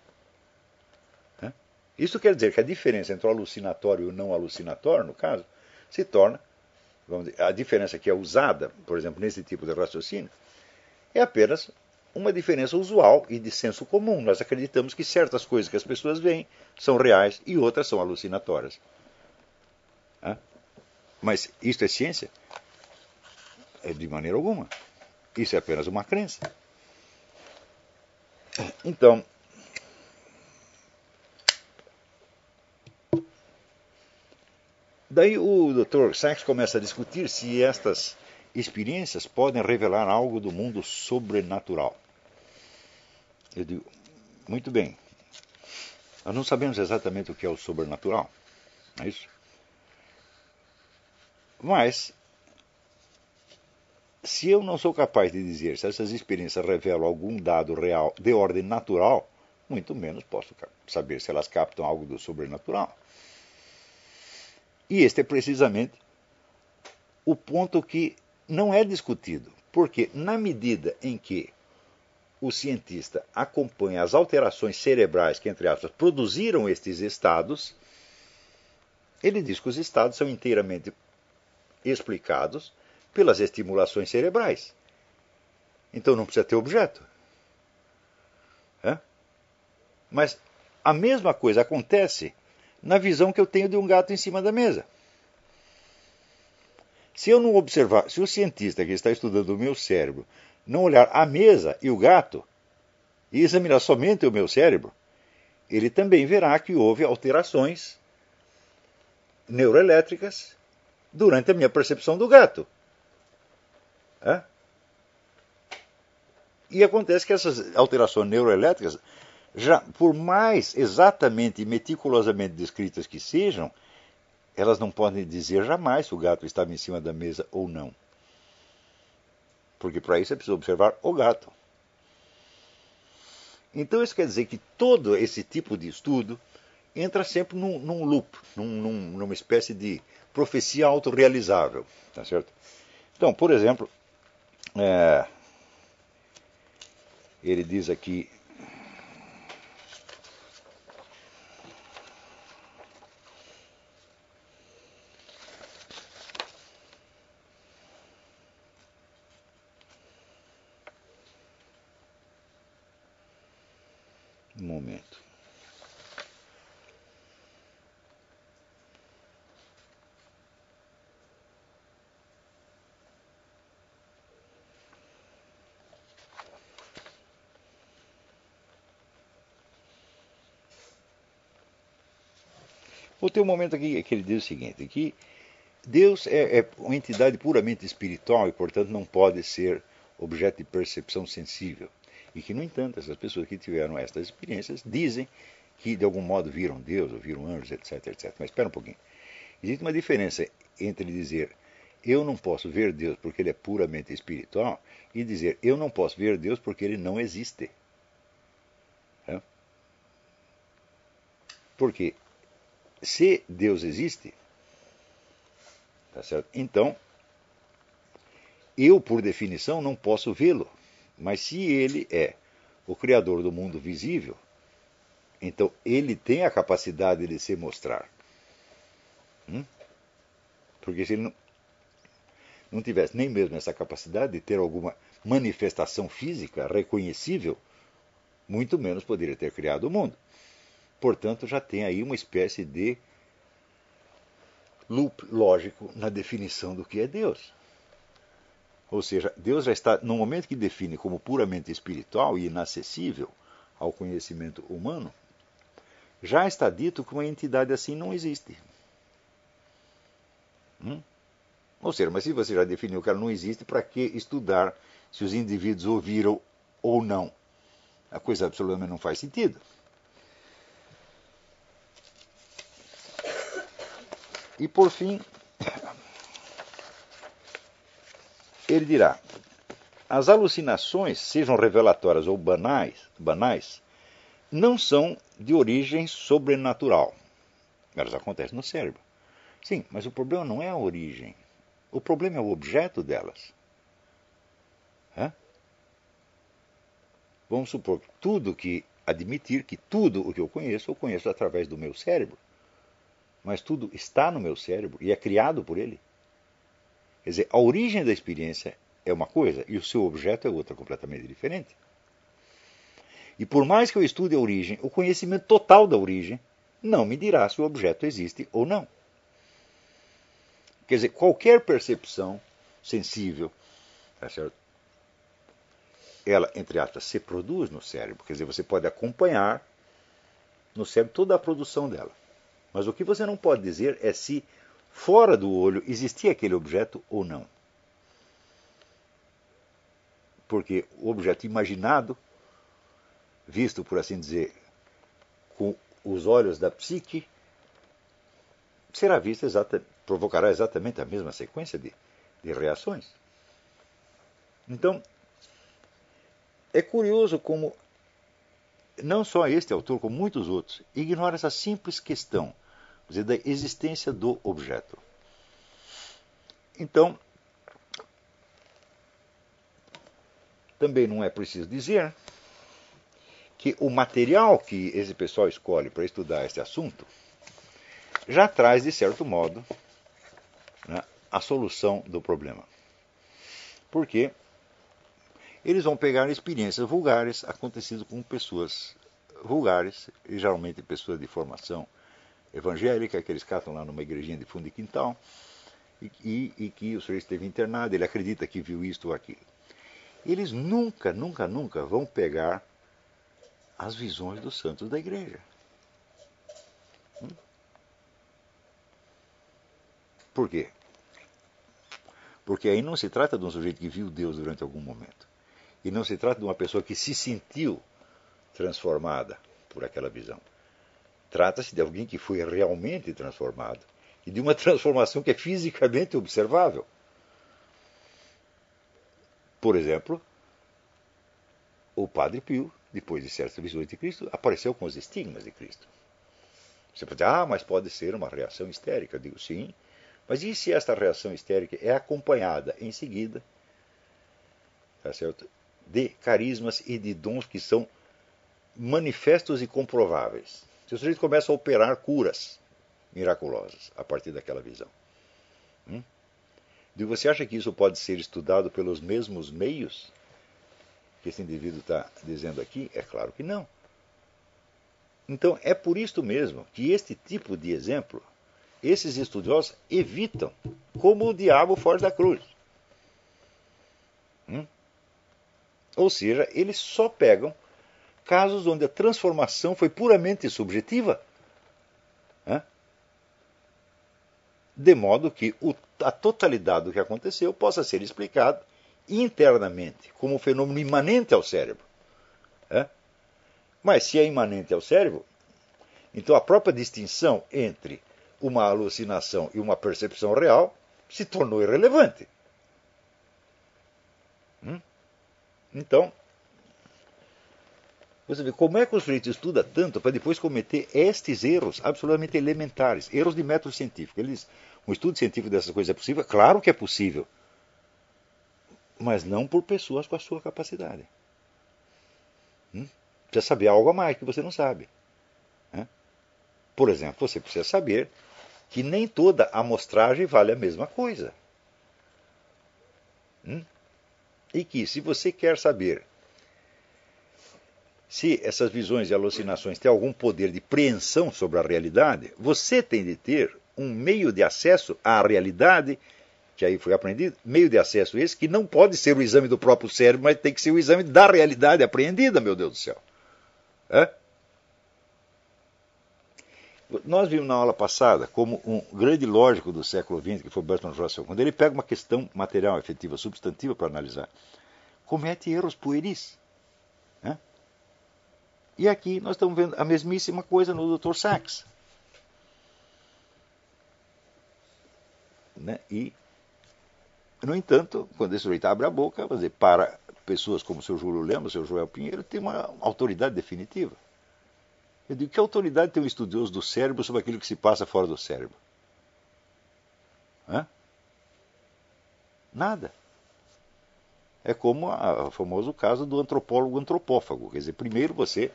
Isso quer dizer que a diferença entre o alucinatório e o não alucinatório, no caso, se torna, dizer, a diferença que é usada, por exemplo, nesse tipo de raciocínio, é apenas uma diferença usual e de senso comum. Nós acreditamos que certas coisas que as pessoas veem são reais e outras são alucinatórias. Mas isto é ciência? É de maneira alguma. Isso é apenas uma crença. Então, Daí o Dr. Sachs começa a discutir se estas experiências podem revelar algo do mundo sobrenatural. Eu digo, muito bem. Nós não sabemos exatamente o que é o sobrenatural. Não é isso? Mas, se eu não sou capaz de dizer se essas experiências revelam algum dado real de ordem natural, muito menos posso saber se elas captam algo do sobrenatural. E este é precisamente o ponto que não é discutido, porque na medida em que o cientista acompanha as alterações cerebrais que, entre aspas, produziram estes estados, ele diz que os estados são inteiramente explicados pelas estimulações cerebrais. Então não precisa ter objeto. É? Mas a mesma coisa acontece na visão que eu tenho de um gato em cima da mesa. Se eu não observar, se o cientista que está estudando o meu cérebro não olhar a mesa e o gato e examinar somente o meu cérebro, ele também verá que houve alterações neuroelétricas durante a minha percepção do gato. É? E acontece que essas alterações neuroelétricas, já por mais exatamente e meticulosamente descritas que sejam, elas não podem dizer jamais se o gato estava em cima da mesa ou não. Porque para isso é preciso observar o gato. Então isso quer dizer que todo esse tipo de estudo entra sempre num, num loop, num, num, numa espécie de profecia autorrealizável. Tá certo? Então, por exemplo, é, ele diz aqui. Momento. Vou ter um momento aqui que ele diz o seguinte, que Deus é, é uma entidade puramente espiritual e, portanto, não pode ser objeto de percepção sensível. E que, no entanto, essas pessoas que tiveram estas experiências dizem que, de algum modo, viram Deus, ou viram anjos, etc, etc. Mas espera um pouquinho. Existe uma diferença entre dizer eu não posso ver Deus porque ele é puramente espiritual e dizer eu não posso ver Deus porque ele não existe. É? Porque se Deus existe, tá certo? então eu, por definição, não posso vê-lo. Mas se ele é o Criador do mundo visível, então ele tem a capacidade de se mostrar. Hum? Porque se ele não, não tivesse nem mesmo essa capacidade de ter alguma manifestação física reconhecível, muito menos poderia ter criado o mundo. Portanto, já tem aí uma espécie de loop lógico na definição do que é Deus. Ou seja, Deus já está, no momento que define como puramente espiritual e inacessível ao conhecimento humano, já está dito que uma entidade assim não existe. Hum? Ou seja, mas se você já definiu que ela não existe, para que estudar se os indivíduos ouviram ou não? A coisa absolutamente não faz sentido. E por fim, ele dirá: as alucinações, sejam revelatórias ou banais, banais, não são de origem sobrenatural. Elas acontecem no cérebro. Sim, mas o problema não é a origem. O problema é o objeto delas. Hã? Vamos supor que tudo que admitir que tudo o que eu conheço, eu conheço através do meu cérebro mas tudo está no meu cérebro e é criado por ele. Quer dizer, a origem da experiência é uma coisa e o seu objeto é outra completamente diferente. E por mais que eu estude a origem, o conhecimento total da origem não me dirá se o objeto existe ou não. Quer dizer, qualquer percepção sensível, tá ela, entre aspas, se produz no cérebro. Quer dizer, você pode acompanhar no cérebro toda a produção dela. Mas o que você não pode dizer é se fora do olho existia aquele objeto ou não. Porque o objeto imaginado, visto por assim dizer, com os olhos da psique, será vista exata, provocará exatamente a mesma sequência de, de reações. Então, é curioso como não só este autor, como muitos outros, ignora essa simples questão dizer, da existência do objeto. Então, também não é preciso dizer que o material que esse pessoal escolhe para estudar este assunto já traz, de certo modo, né, a solução do problema. Porque eles vão pegar experiências vulgares acontecidas com pessoas vulgares, e geralmente pessoas de formação evangélica, que eles catam lá numa igrejinha de fundo de quintal, e, e, e que o senhor esteve internado, ele acredita que viu isto ou aquilo. Eles nunca, nunca, nunca vão pegar as visões dos santos da igreja. Hum? Por quê? Porque aí não se trata de um sujeito que viu Deus durante algum momento. E não se trata de uma pessoa que se sentiu transformada por aquela visão. Trata-se de alguém que foi realmente transformado e de uma transformação que é fisicamente observável. Por exemplo, o Padre Pio, depois de certas visões de Cristo, apareceu com os estigmas de Cristo. Você pode dizer, ah, mas pode ser uma reação histérica. Eu digo, sim. Mas e se esta reação histérica é acompanhada em seguida tá certo? de carismas e de dons que são manifestos e comprováveis? Se o sujeito começa a operar curas miraculosas a partir daquela visão. Hum? E você acha que isso pode ser estudado pelos mesmos meios que esse indivíduo está dizendo aqui? É claro que não. Então é por isto mesmo que este tipo de exemplo esses estudiosos evitam, como o diabo foge da cruz. Hum? Ou seja, eles só pegam casos onde a transformação foi puramente subjetiva, né? de modo que o, a totalidade do que aconteceu possa ser explicado internamente, como um fenômeno imanente ao cérebro. Né? Mas se é imanente ao cérebro, então a própria distinção entre uma alucinação e uma percepção real se tornou irrelevante. Hum? Então, você vê como é que o sujeito estuda tanto para depois cometer estes erros absolutamente elementares, erros de método científico. Eles, um estudo científico dessas coisas é possível? Claro que é possível, mas não por pessoas com a sua capacidade. Hum? Precisa saber algo a mais que você não sabe. Né? Por exemplo, você precisa saber que nem toda amostragem vale a mesma coisa. Hum? E que, se você quer saber se essas visões e alucinações têm algum poder de preensão sobre a realidade, você tem de ter um meio de acesso à realidade, que aí foi aprendido, meio de acesso esse que não pode ser o exame do próprio cérebro, mas tem que ser o exame da realidade apreendida, meu Deus do céu. É? Nós vimos na aula passada como um grande lógico do século XX, que foi Bertrand Russell, quando ele pega uma questão material, efetiva, substantiva para analisar, comete erros pueris. E aqui nós estamos vendo a mesmíssima coisa no Dr. Sachs. Né? E, no entanto, quando esse sujeito abre a boca, dizer, para pessoas como o seu Júlio Lemos, o seu Joel Pinheiro, tem uma autoridade definitiva. Eu digo, que autoridade tem um estudioso do cérebro sobre aquilo que se passa fora do cérebro? Hã? Nada. É como o famoso caso do antropólogo antropófago. Quer dizer, primeiro você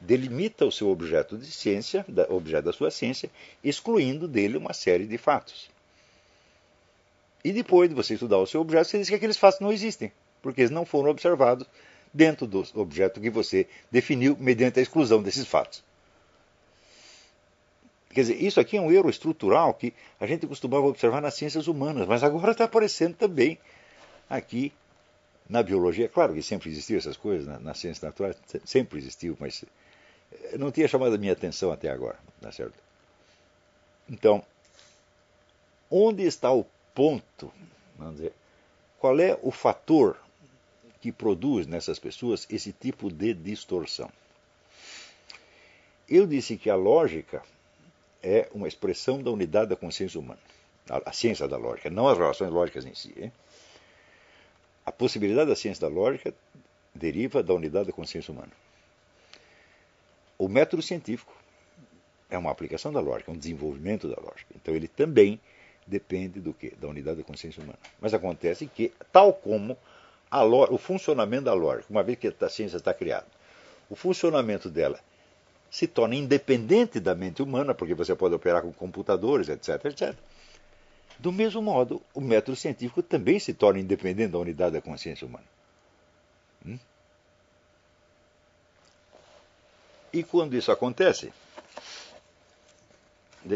delimita o seu objeto de ciência, o objeto da sua ciência, excluindo dele uma série de fatos. E depois de você estudar o seu objeto, você diz que aqueles fatos não existem, porque eles não foram observados dentro do objeto que você definiu mediante a exclusão desses fatos. Quer dizer, isso aqui é um erro estrutural que a gente costumava observar nas ciências humanas, mas agora está aparecendo também aqui na biologia. Claro que sempre existiu essas coisas na, nas ciências naturais, sempre existiu, mas não tinha chamado a minha atenção até agora, tá certo? Então, onde está o ponto? Vamos dizer, qual é o fator que produz nessas pessoas esse tipo de distorção. Eu disse que a lógica é uma expressão da unidade da consciência humana. A, ciência da lógica, não as relações lógicas em si. Hein? A possibilidade da ciência da lógica deriva da unidade da consciência humana. O método científico é uma aplicação da lógica, um desenvolvimento da lógica. Então ele também depende do que? Da unidade da consciência humana. Mas acontece que, tal como o funcionamento da lógica, uma vez que a ciência está criada, o funcionamento dela se torna independente da mente humana, porque você pode operar com computadores, etc, etc. Do mesmo modo, o método científico também se torna independente da unidade da consciência humana. Hum? E quando isso acontece,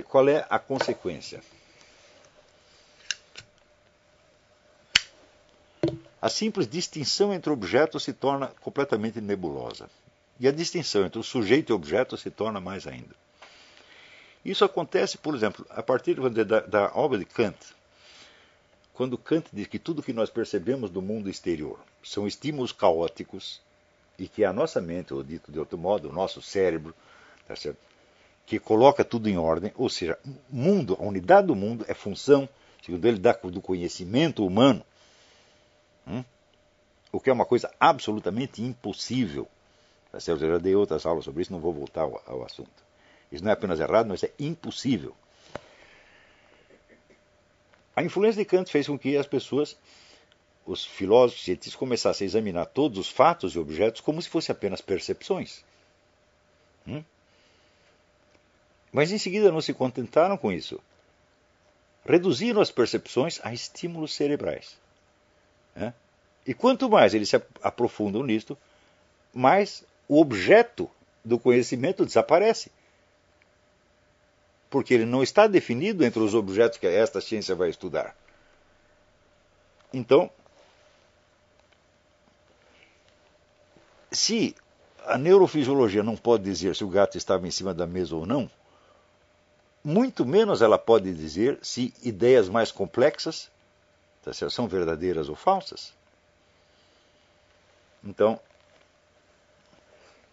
qual é a consequência? A simples distinção entre objetos se torna completamente nebulosa. E a distinção entre o sujeito e o objeto se torna mais ainda. Isso acontece, por exemplo, a partir da, da obra de Kant, quando Kant diz que tudo que nós percebemos do mundo exterior são estímulos caóticos e que a nossa mente, ou dito de outro modo, o nosso cérebro, tá certo? que coloca tudo em ordem, ou seja, mundo, a unidade do mundo é função, segundo ele, do conhecimento humano, hum? o que é uma coisa absolutamente impossível Tá certo? Eu já dei outras aulas sobre isso, não vou voltar ao, ao assunto. Isso não é apenas errado, mas é impossível. A influência de Kant fez com que as pessoas, os filósofos cientistas, começassem a examinar todos os fatos e objetos como se fossem apenas percepções. Hum? Mas em seguida não se contentaram com isso. Reduziram as percepções a estímulos cerebrais. Né? E quanto mais eles se aprofundam nisto, mais o objeto do conhecimento desaparece. Porque ele não está definido entre os objetos que esta ciência vai estudar. Então, se a neurofisiologia não pode dizer se o gato estava em cima da mesa ou não, muito menos ela pode dizer se ideias mais complexas tá são verdadeiras ou falsas. Então,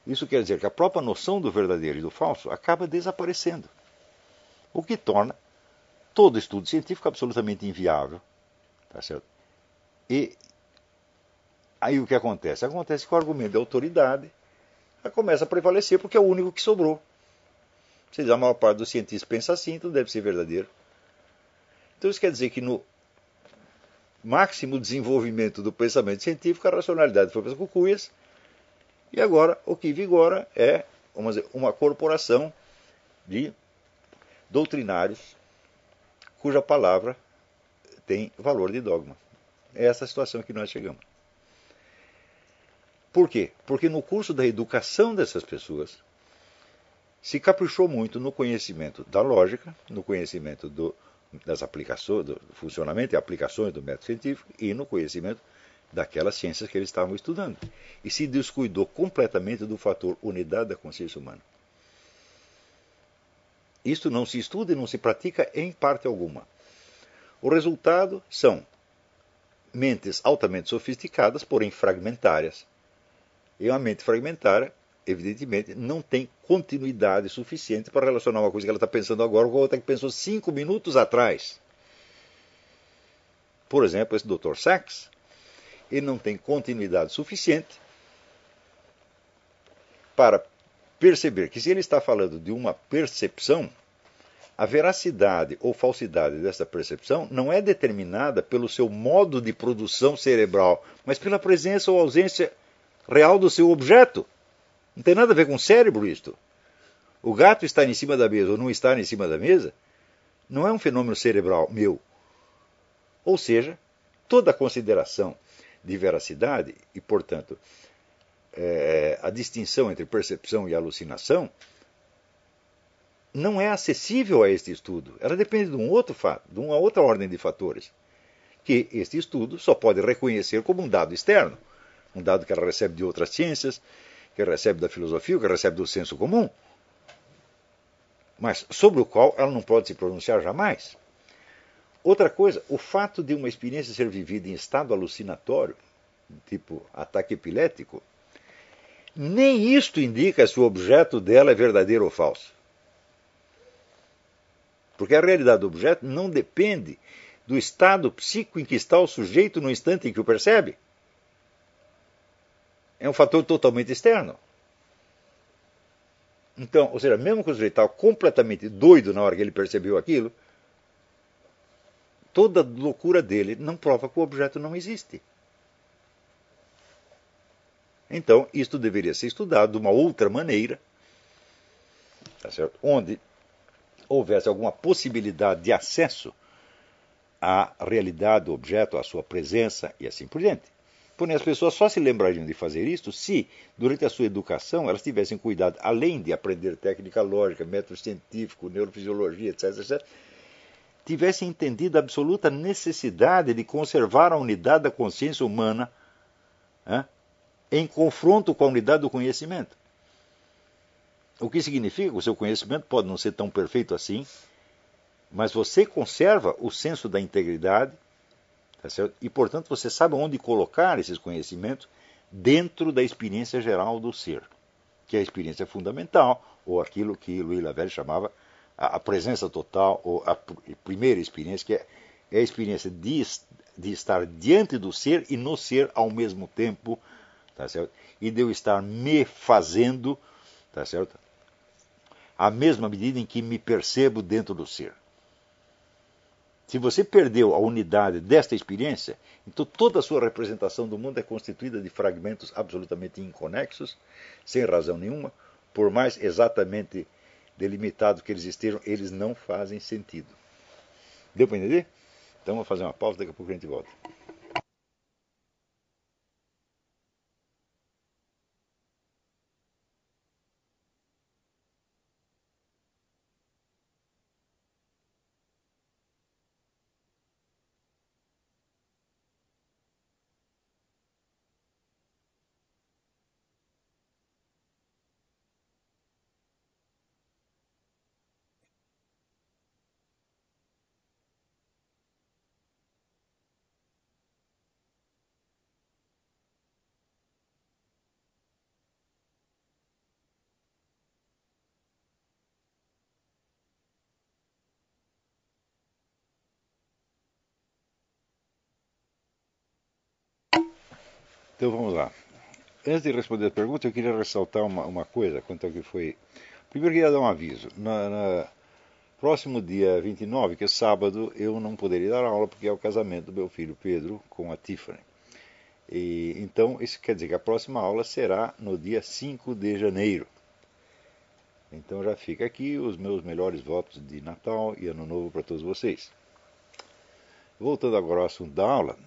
isso quer dizer que a própria noção do verdadeiro e do falso acaba desaparecendo. O que torna todo estudo científico absolutamente inviável. Tá certo? E aí o que acontece? Acontece que o argumento de autoridade começa a prevalecer porque é o único que sobrou. Se a maior parte dos cientistas pensa assim, então deve ser verdadeiro. Então isso quer dizer que no máximo desenvolvimento do pensamento científico, a racionalidade foi para as cucuias e agora o que vigora é vamos dizer, uma corporação de doutrinários cuja palavra tem valor de dogma. É essa a situação que nós chegamos. Por quê? Porque no curso da educação dessas pessoas se caprichou muito no conhecimento da lógica, no conhecimento do, das aplicações, do funcionamento e aplicações do método científico e no conhecimento daquelas ciências que eles estavam estudando. E se descuidou completamente do fator unidade da consciência humana. Isto não se estuda e não se pratica em parte alguma. O resultado são mentes altamente sofisticadas, porém fragmentárias. E uma mente fragmentária, evidentemente, não tem continuidade suficiente para relacionar uma coisa que ela está pensando agora com outra que pensou cinco minutos atrás. Por exemplo, esse Dr. Sachs, ele não tem continuidade suficiente para perceber que se ele está falando de uma percepção, a veracidade ou falsidade dessa percepção não é determinada pelo seu modo de produção cerebral, mas pela presença ou ausência real do seu objeto. Não tem nada a ver com o cérebro isto. O gato estar em cima da mesa ou não estar em cima da mesa não é um fenômeno cerebral meu. Ou seja, toda consideração de veracidade e, portanto, é, a distinção entre percepção e alucinação não é acessível a este estudo. Ela depende de um outro fato, de uma outra ordem de fatores, que este estudo só pode reconhecer como um dado externo, um dado que ela recebe de outras ciências, que recebe da filosofia, que recebe do senso comum, mas sobre o qual ela não pode se pronunciar jamais. Outra coisa, o fato de uma experiência ser vivida em estado alucinatório, tipo ataque epilético, nem isto indica se o objeto dela é verdadeiro ou falso. Porque a realidade do objeto não depende do estado psíquico em que está o sujeito no instante em que o percebe. É um fator totalmente externo. Então, ou seja, mesmo que o sujeito estava completamente doido na hora que ele percebeu aquilo, toda a loucura dele não prova que o objeto não existe. Então, isto deveria ser estudado de uma outra maneira, tá onde houvesse alguma possibilidade de acesso à realidade do objeto, à sua presença e assim por diante. Porém, as pessoas só se lembrariam de fazer isto se, durante a sua educação, elas tivessem cuidado, além de aprender técnica lógica, método científico, neurofisiologia, etc., etc., tivessem entendido a absoluta necessidade de conservar a unidade da consciência humana né, em confronto com a unidade do conhecimento. O que significa que o seu conhecimento pode não ser tão perfeito assim, mas você conserva o senso da integridade, tá e portanto você sabe onde colocar esses conhecimentos dentro da experiência geral do ser, que é a experiência fundamental, ou aquilo que Louis Lavelle chamava a, presença total, ou a primeira experiência, que é, é a experiência de, de estar diante do ser e no ser ao mesmo tempo, tá certo? E de eu estar me fazendo, tá certo? À mesma medida em que me percebo dentro do ser. Se você perdeu a unidade desta experiência, então toda a sua representação do mundo é constituída de fragmentos absolutamente inconexos, sem razão nenhuma, por mais exatamente delimitados que eles estejam, eles não fazem sentido. Deu para entender? Então vamos fazer uma pausa, daqui a pouco a gente volta. Então vamos lá. Antes de responder a pergunta, eu queria ressaltar uma, uma coisa quanto ao que foi. Primeiro, queria dar um aviso. Na, próximo dia 29, que é sábado, eu não poderia dar aula porque é o casamento do meu filho Pedro com a Tiffany. E, então, isso quer dizer que a próxima aula será no dia 5 de janeiro. Então já fica aqui os meus melhores votos de Natal e Ano Novo para todos vocês. Voltando agora ao assunto da aula,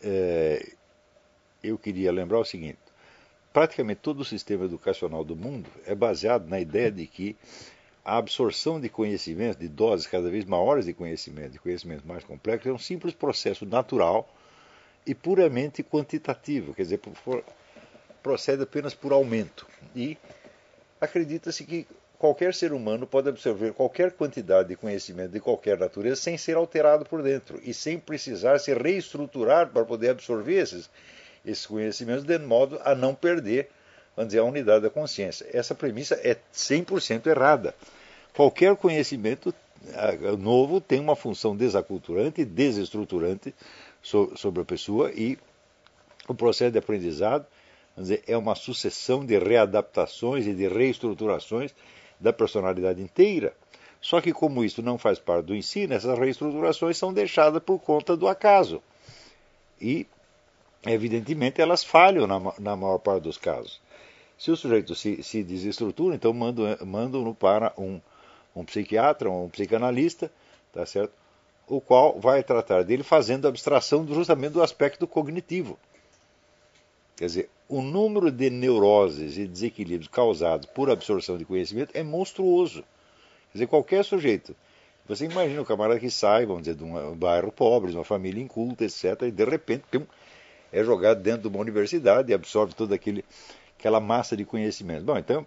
é, eu queria lembrar o seguinte: praticamente todo o sistema educacional do mundo é baseado na ideia de que a absorção de conhecimento, de doses cada vez maiores de conhecimento, de conhecimento mais complexo, é um simples processo natural e puramente quantitativo, quer dizer, por, procede apenas por aumento. E acredita-se que qualquer ser humano pode absorver qualquer quantidade de conhecimento de qualquer natureza sem ser alterado por dentro e sem precisar se reestruturar para poder absorver esses, esses conhecimentos de modo a não perder, vamos dizer, a unidade da consciência. Essa premissa é 100% errada. Qualquer conhecimento novo tem uma função desaculturante desestruturante sobre a pessoa e o processo de aprendizado dizer, é uma sucessão de readaptações e de reestruturações da personalidade inteira. Só que, como isso não faz parte do ensino, essas reestruturações são deixadas por conta do acaso. E evidentemente elas falham na, na maior parte dos casos. Se o sujeito se, se desestrutura, então mandam-no para um, um psiquiatra, um psicanalista, tá certo? o qual vai tratar dele fazendo abstração justamente do aspecto cognitivo. Quer dizer, o número de neuroses e desequilíbrios causados por absorção de conhecimento é monstruoso. Quer dizer, qualquer sujeito. Você imagina o camarada que sai, vamos dizer, de um bairro pobre, de uma família inculta, etc., e de repente tem é jogado dentro de uma universidade e absorve toda aquela massa de conhecimento. Bom, então,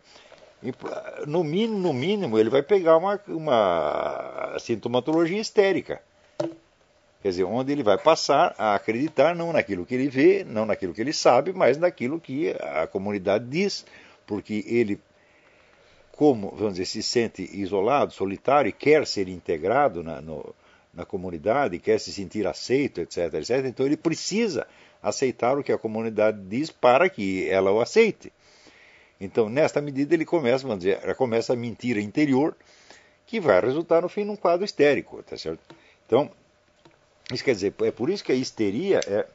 no mínimo, no mínimo, ele vai pegar uma, uma sintomatologia histérica. Quer dizer, onde ele vai passar a acreditar não naquilo que ele vê, não naquilo que ele sabe, mas naquilo que a comunidade diz, porque ele, como, vamos dizer, se sente isolado, solitário e quer ser integrado na, no, na comunidade, quer se sentir aceito, etc, etc, então ele precisa aceitar o que a comunidade diz para que ela o aceite. Então, nesta medida, ele começa, vamos dizer, começa a mentira interior, que vai resultar, no fim, num quadro histérico, tá certo? Então, isso quer dizer, é por isso que a histeria é,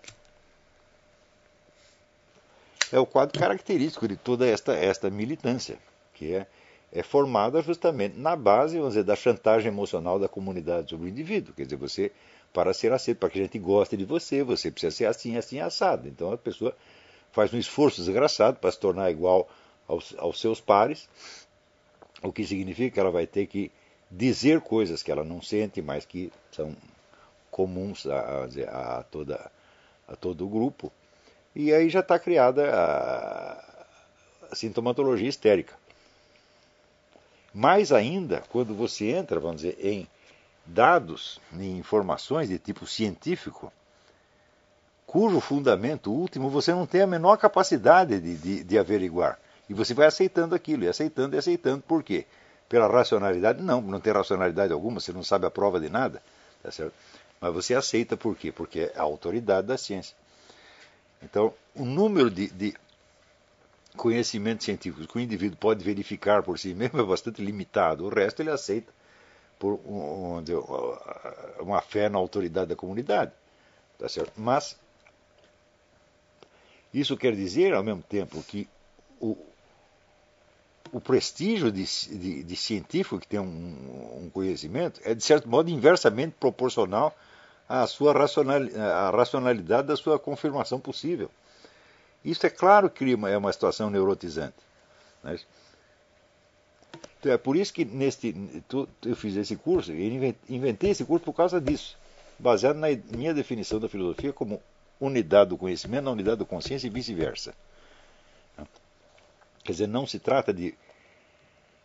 é o quadro característico de toda esta, esta militância, que é, é formada justamente na base, vamos dizer, da chantagem emocional da comunidade sobre o indivíduo. Quer dizer, você, para ser aceito, para que a gente goste de você, você precisa ser assim, assim, assado. Então a pessoa faz um esforço desgraçado para se tornar igual aos, aos seus pares, o que significa que ela vai ter que dizer coisas que ela não sente, mas que são comuns a, a, a, toda, a todo o grupo. E aí já está criada a, a sintomatologia histérica. Mais ainda, quando você entra, vamos dizer, em dados, em informações de tipo científico, cujo fundamento último você não tem a menor capacidade de, de, de, averiguar. E você vai aceitando aquilo, e aceitando e aceitando. Por quê? Pela racionalidade? Não, não tem racionalidade alguma, você não sabe a prova de nada. Tá certo? Mas você aceita por quê? Porque é a autoridade da ciência. Então, o número de, de conhecimentos científicos que o indivíduo pode verificar por si mesmo é bastante limitado. O resto ele aceita por um, uma fé na autoridade da comunidade. Tá certo? Mas isso quer dizer, ao mesmo tempo, que o, o prestígio de, de, de, científico que tem um, um, conhecimento é, de certo modo, inversamente proporcional a sua a racionalidade da sua confirmação possível. Isso é claro que é uma situação neurotizante. Né? Então é por isso que neste, eu fiz esse curso, inventei esse curso por causa disso, baseado na minha definição da filosofia como unidade do conhecimento na unidade da consciência e vice-versa. Quer dizer, não se trata de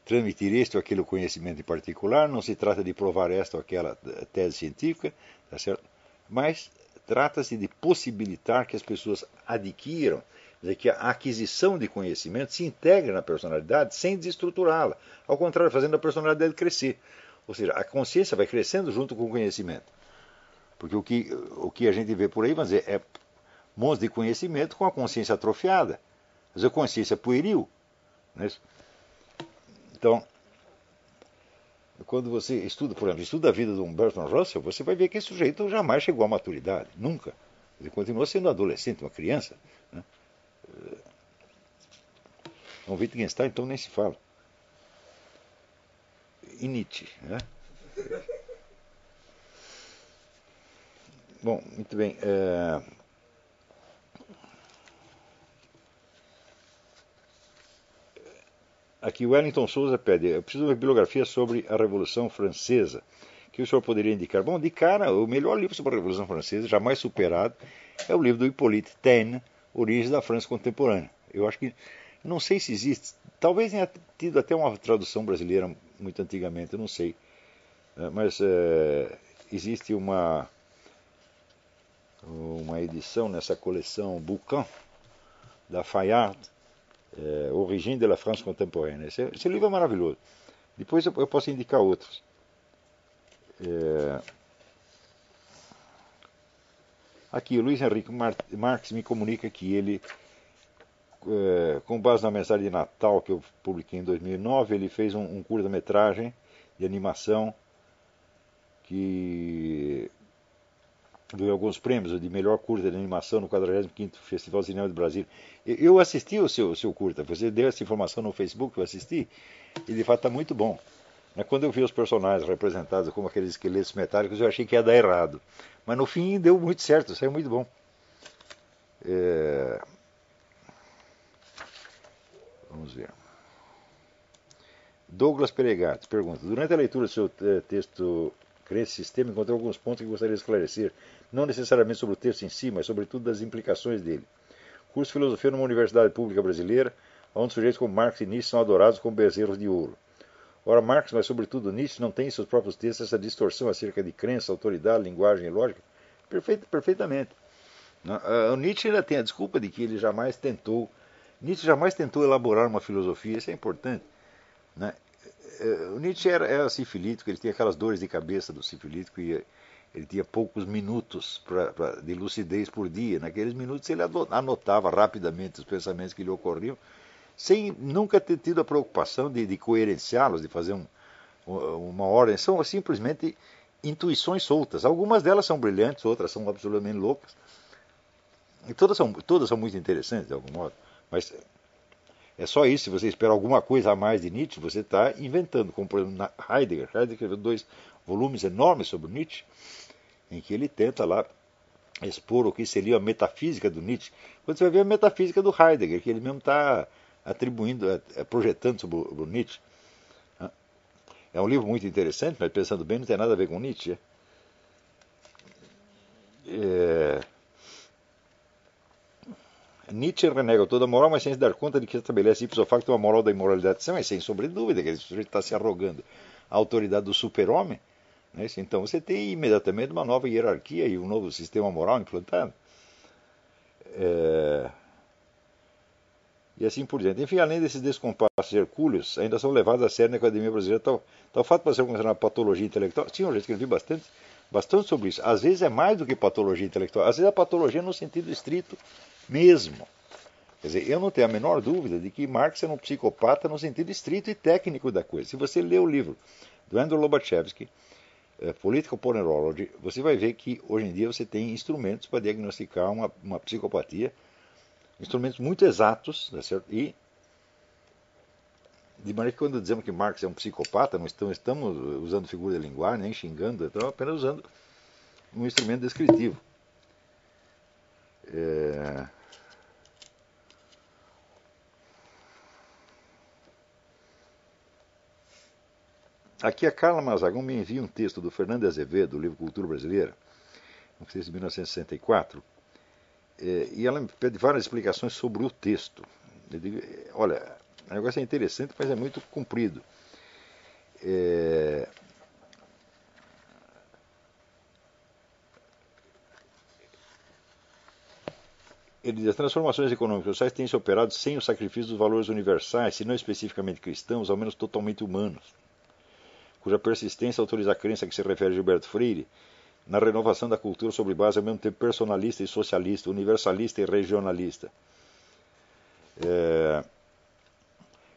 transmitir este ou aquele conhecimento em particular, não se trata de provar esta ou aquela tese científica, tá certo? mas trata-se de possibilitar que as pessoas adquiram, dizer, que a aquisição de conhecimento se integre na personalidade sem desestruturá-la, ao contrário, fazendo a personalidade crescer. Ou seja, a consciência vai crescendo junto com o conhecimento. Porque o que, o que a gente vê por aí, vamos dizer, é monstros de conhecimento com a consciência atrofiada. Mas a consciência pueril. Não é isso? Então, quando você estuda, por exemplo, estuda a vida de um Bertrand Russell, você vai ver que esse sujeito jamais chegou à maturidade, nunca. Ele continua sendo um adolescente, uma criança. Né? O Wittgenstein, então, nem se fala. E Nietzsche, né? Bom, muito bem. É... Aqui Wellington Souza pede, eu preciso de uma bibliografia sobre a Revolução Francesa. Que o senhor poderia indicar? Bom, de cara, o melhor livro sobre a Revolução Francesa, jamais superado, é o livro do Hippolyte Taine, Origens da França Contemporânea. Eu acho que, não sei se existe, talvez tenha tido até uma tradução brasileira muito antigamente, eu não sei. É, mas é, existe uma, uma edição nessa coleção Boucan, da Fayard, é, Origem de la France Contemporaine. Esse, esse, livro é maravilhoso. Depois eu, eu posso indicar outros. É... Aqui, o Luiz Henrique Marques me comunica que ele, é, com base na mensagem de Natal que eu publiquei em 2009, ele fez um, um curta-metragem de animação que ganhou alguns prêmios de melhor curta de animação no 45º Festival de Cinema de Brasília. Eu assisti o seu, seu curta, você deu essa informação no Facebook, eu assisti, e de fato está muito bom. Quando eu vi os personagens representados como aqueles esqueletos metálicos, eu achei que ia dar errado. Mas no fim deu muito certo, saiu muito bom. É... Vamos ver. Douglas Peregato pergunta: Durante a leitura do seu eh, texto Crença Sistema, encontrei alguns pontos que gostaria de esclarecer não necessariamente sobre o texto em si, mas sobretudo das implicações dele. Curso de Filosofia numa Universidade Pública Brasileira, onde sujeitos como Marx e Nietzsche são adorados como bezerros de ouro. Ora, Marx, mas sobretudo Nietzsche, não tem em seus próprios textos essa distorção acerca de crença, autoridade, linguagem e lógica? Perfeito, perfeitamente. O Nietzsche ainda tem a desculpa de que ele jamais tentou, Nietzsche jamais tentou elaborar uma filosofia, isso é importante. Né? É, o Nietzsche era, era sifilítico, ele tinha aquelas dores de cabeça do sifilítico e ele tinha poucos minutos pra, pra, de lucidez por dia. Naqueles minutos ele anotava rapidamente os pensamentos que lhe ocorriam, sem nunca ter tido a preocupação de, de coerenciá-los, de fazer um, uma ordem. São simplesmente intuições soltas. Algumas delas são brilhantes, outras são absolutamente loucas. E todas são, todas são muito interessantes, de algum modo. Mas é só isso. Se você espera alguma coisa a mais de Nietzsche, você está inventando. Como, por exemplo, Heidegger. Heidegger escreveu dois volumes enormes sobre Nietzsche, em que ele tenta lá expor o que seria a metafísica do Nietzsche. Quando você vai ver a metafísica do Heidegger, que ele mesmo está atribuindo, é, projetando sobre o Nietzsche. É um livro muito interessante, mas pensando bem, não tem nada a ver com Nietzsche. É... Nietzsche renega toda a moral, mas sem se dar conta de que estabelece ipso facto uma moral da imoralidade. Mas sem sobre dúvida que esse sujeito está se arrogando a autoridade do super-homem. Né? Então você tem imediatamente uma nova hierarquia e um novo sistema moral implantado. É... E assim por diante. Enfim, além desses descompassos hercúleos, ainda são levados a sério na Academia Brasileira. Tal, tal fato pode ser considerado patologia intelectual. Sim, eu já escrevi bastante, bastante sobre isso. Às vezes é mais do que patologia intelectual. Às vezes é patologia no sentido estrito mesmo. Quer dizer, eu não tenho a menor dúvida de que Marx era um psicopata no sentido estrito e técnico da coisa. Se você ler o livro do Andrew Lobachevsky, uh, Political Ponerology, você vai ver que hoje em dia você tem instrumentos para diagnosticar uma, uma psicopatia, instrumentos muito exatos, tá certo? E de maneira que quando dizemos que Marx é um psicopata, não estamos, estamos usando figura de linguagem, nem xingando, estamos apenas usando um instrumento descritivo. É... Aqui a Carla Mazagão me envia um texto do Fernando Azevedo, do livro Cultura Brasileira, um texto de 1964, é, e ela me pede várias explicações sobre o texto. Eu digo, olha, o negócio é interessante, mas é muito comprido. É, ele diz: as transformações econômicas e sociais têm se operado sem o sacrifício dos valores universais, se não especificamente cristãos, ao menos totalmente humanos cuja persistência autoriza a crença que se refere a Gilberto Freire, na renovação da cultura sobre base ao mesmo tempo personalista e socialista, universalista e regionalista. É...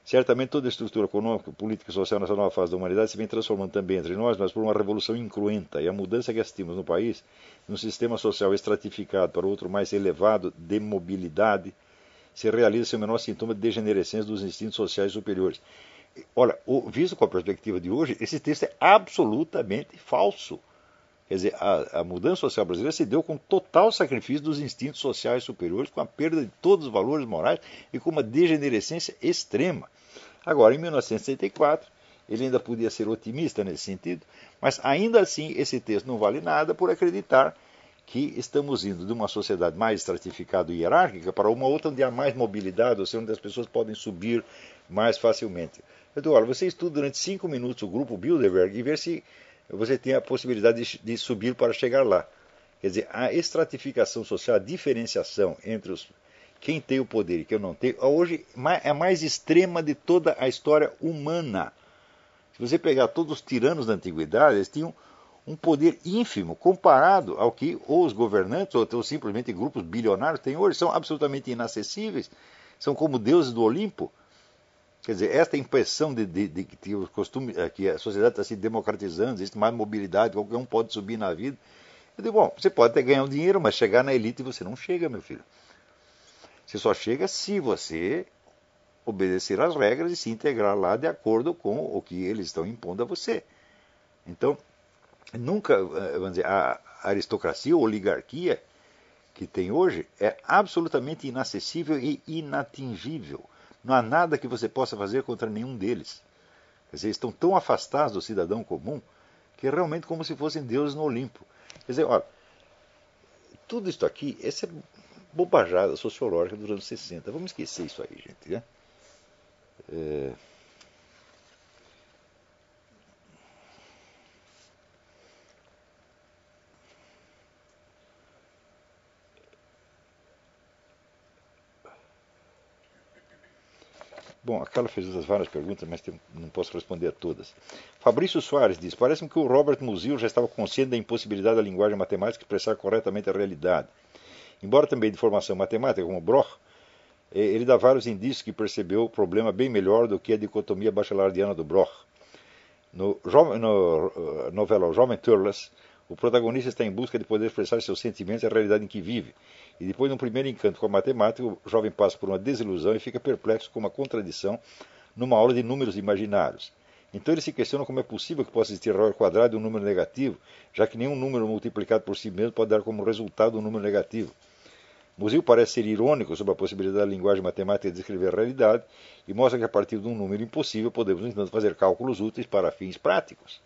Certamente toda a estrutura econômica, política e social nessa nova fase da humanidade se vem transformando também entre nós, mas por uma revolução incruenta, e a mudança que assistimos no país, num sistema social estratificado para outro mais elevado de mobilidade, se realiza sem o menor sintoma de degenerescência dos instintos sociais superiores. Olha, visto com a perspectiva de hoje, esse texto é absolutamente falso. Quer dizer, a, a, mudança social brasileira se deu com total sacrifício dos instintos sociais superiores, com a perda de todos os valores morais e com uma degenerescência extrema. Agora, em 1964, ele ainda podia ser otimista nesse sentido, mas ainda assim esse texto não vale nada por acreditar que estamos indo de uma sociedade mais estratificada e hierárquica para uma outra onde há mais mobilidade, ou seja, onde as pessoas podem subir mais facilmente. Então, olha, você estuda durante cinco minutos o grupo Bilderberg e vê se você tem a possibilidade de, de subir para chegar lá. Quer dizer, a estratificação social, a diferenciação entre os, quem tem o poder e quem não tem, hoje é a mais extrema de toda a história humana. Se você pegar todos os tiranos da antiguidade, eles tinham um poder ínfimo comparado ao que os governantes, ou, ou simplesmente grupos bilionários, têm hoje. São absolutamente inacessíveis, são como deuses do Olimpo. Quer dizer, esta impressão de, de, de, que, o costume, eh, que a sociedade está se democratizando, existe mais mobilidade, qualquer um pode subir na vida. Eu digo, bom, você pode até ganhar um dinheiro, mas chegar na elite você não chega, meu filho. Você só chega se você obedecer às regras e se integrar lá de acordo com o que eles estão impondo a você. Então, nunca, eh, vamos dizer, a aristocracia ou oligarquia que tem hoje é absolutamente inacessível e inatingível. Não há nada que você possa fazer contra nenhum deles. Quer dizer, estão tão afastados do cidadão comum que é realmente como se fossem deuses no Olimpo. Quer dizer, olha, tudo isso aqui, essa é bobajada sociológica dos anos 60. Vamos esquecer isso aí, gente. Né? É... Bom, a Carla fez várias perguntas, mas não posso responder a todas. Fabrício Soares diz: Parece-me que o Robert Musil já estava consciente da impossibilidade da linguagem matemática expressar corretamente a realidade. Embora também de formação matemática, como Broch, eh, ele dá vários indícios que percebeu o problema bem melhor do que a dicotomia bachelardiana do Broch. No, no uh, novela O Jovem Turles, o protagonista está em busca de poder expressar seus sentimentos e a realidade em que vive. E depois de um primeiro encanto com a matemática, o jovem passa por uma desilusão e fica perplexo com uma contradição numa aula de números imaginários. Então ele se questiona como é possível que possa existir raiz quadrada de um número negativo, já que nenhum número multiplicado por si mesmo pode dar como resultado um número negativo. Musil parece ser irônico sobre a possibilidade da linguagem matemática de descrever a realidade e mostra que a partir de um número impossível podemos, no entanto, fazer cálculos úteis para fins práticos.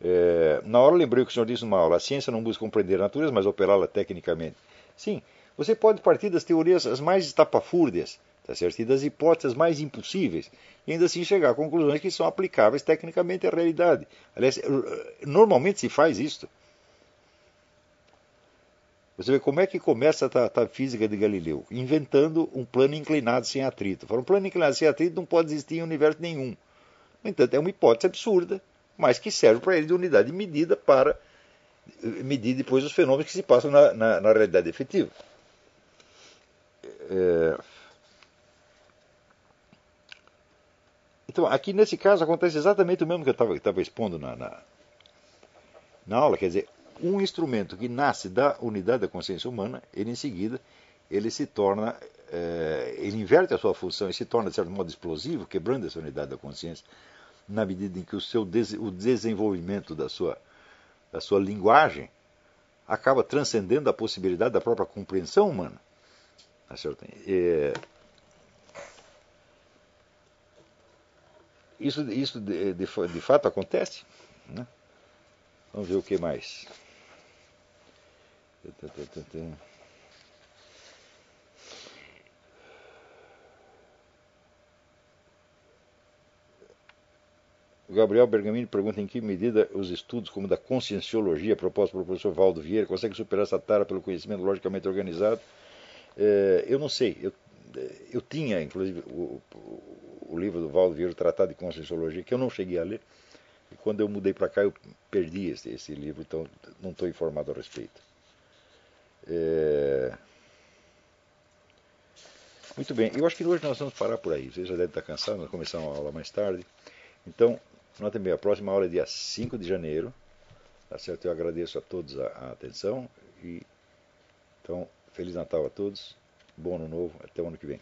É, na hora lembrei o que o senhor disse numa aula: a ciência não busca compreender a natureza, mas operá-la tecnicamente. Sim, você pode partir das teorias as mais estapafúrdias, tá certo? e das hipóteses mais impossíveis, e ainda assim chegar a conclusões que são aplicáveis tecnicamente à realidade. Aliás, normalmente se faz isso. Você vê como é que começa a, a física de Galileu? Inventando um plano inclinado sem atrito. Um plano inclinado sem atrito não pode existir em universo nenhum. No entanto, é uma hipótese absurda mas que serve para ele de unidade de medida para medir depois os fenômenos que se passam na, na, na realidade efetiva. É... Então, aqui nesse caso acontece exatamente o mesmo que eu estava expondo na, na, na aula, quer dizer, um instrumento que nasce da unidade da consciência humana, ele em seguida ele se torna, é, ele inverte a sua função e se torna de certo modo explosivo, quebrando essa unidade da consciência na medida em que o seu o desenvolvimento da sua, da sua linguagem acaba transcendendo a possibilidade da própria compreensão humana. Tá é, isso isso de, de, de fato acontece. Né? Vamos ver o que mais. O Gabriel Bergamini pergunta em que medida os estudos como da conscienciologia propostos pelo professor Valdo Vieira conseguem superar essa tara pelo conhecimento logicamente organizado. É, eu não sei. Eu, eu tinha, inclusive, o, o, livro do Valdo Vieira, o Tratado de Conscienciologia, que eu não cheguei a ler. E quando eu mudei para cá, eu perdi esse, esse, livro, então não estou informado a respeito. É... Muito bem, eu acho que hoje nós vamos parar por aí. Vocês já devem estar cansados, nós começamos a aula mais tarde. Então, Nota bem, a próxima aula é dia 5 de janeiro. Tá certo? Eu agradeço a todos a, a atenção. E, então, Feliz Natal a todos. Bom ano novo. Até o ano que vem.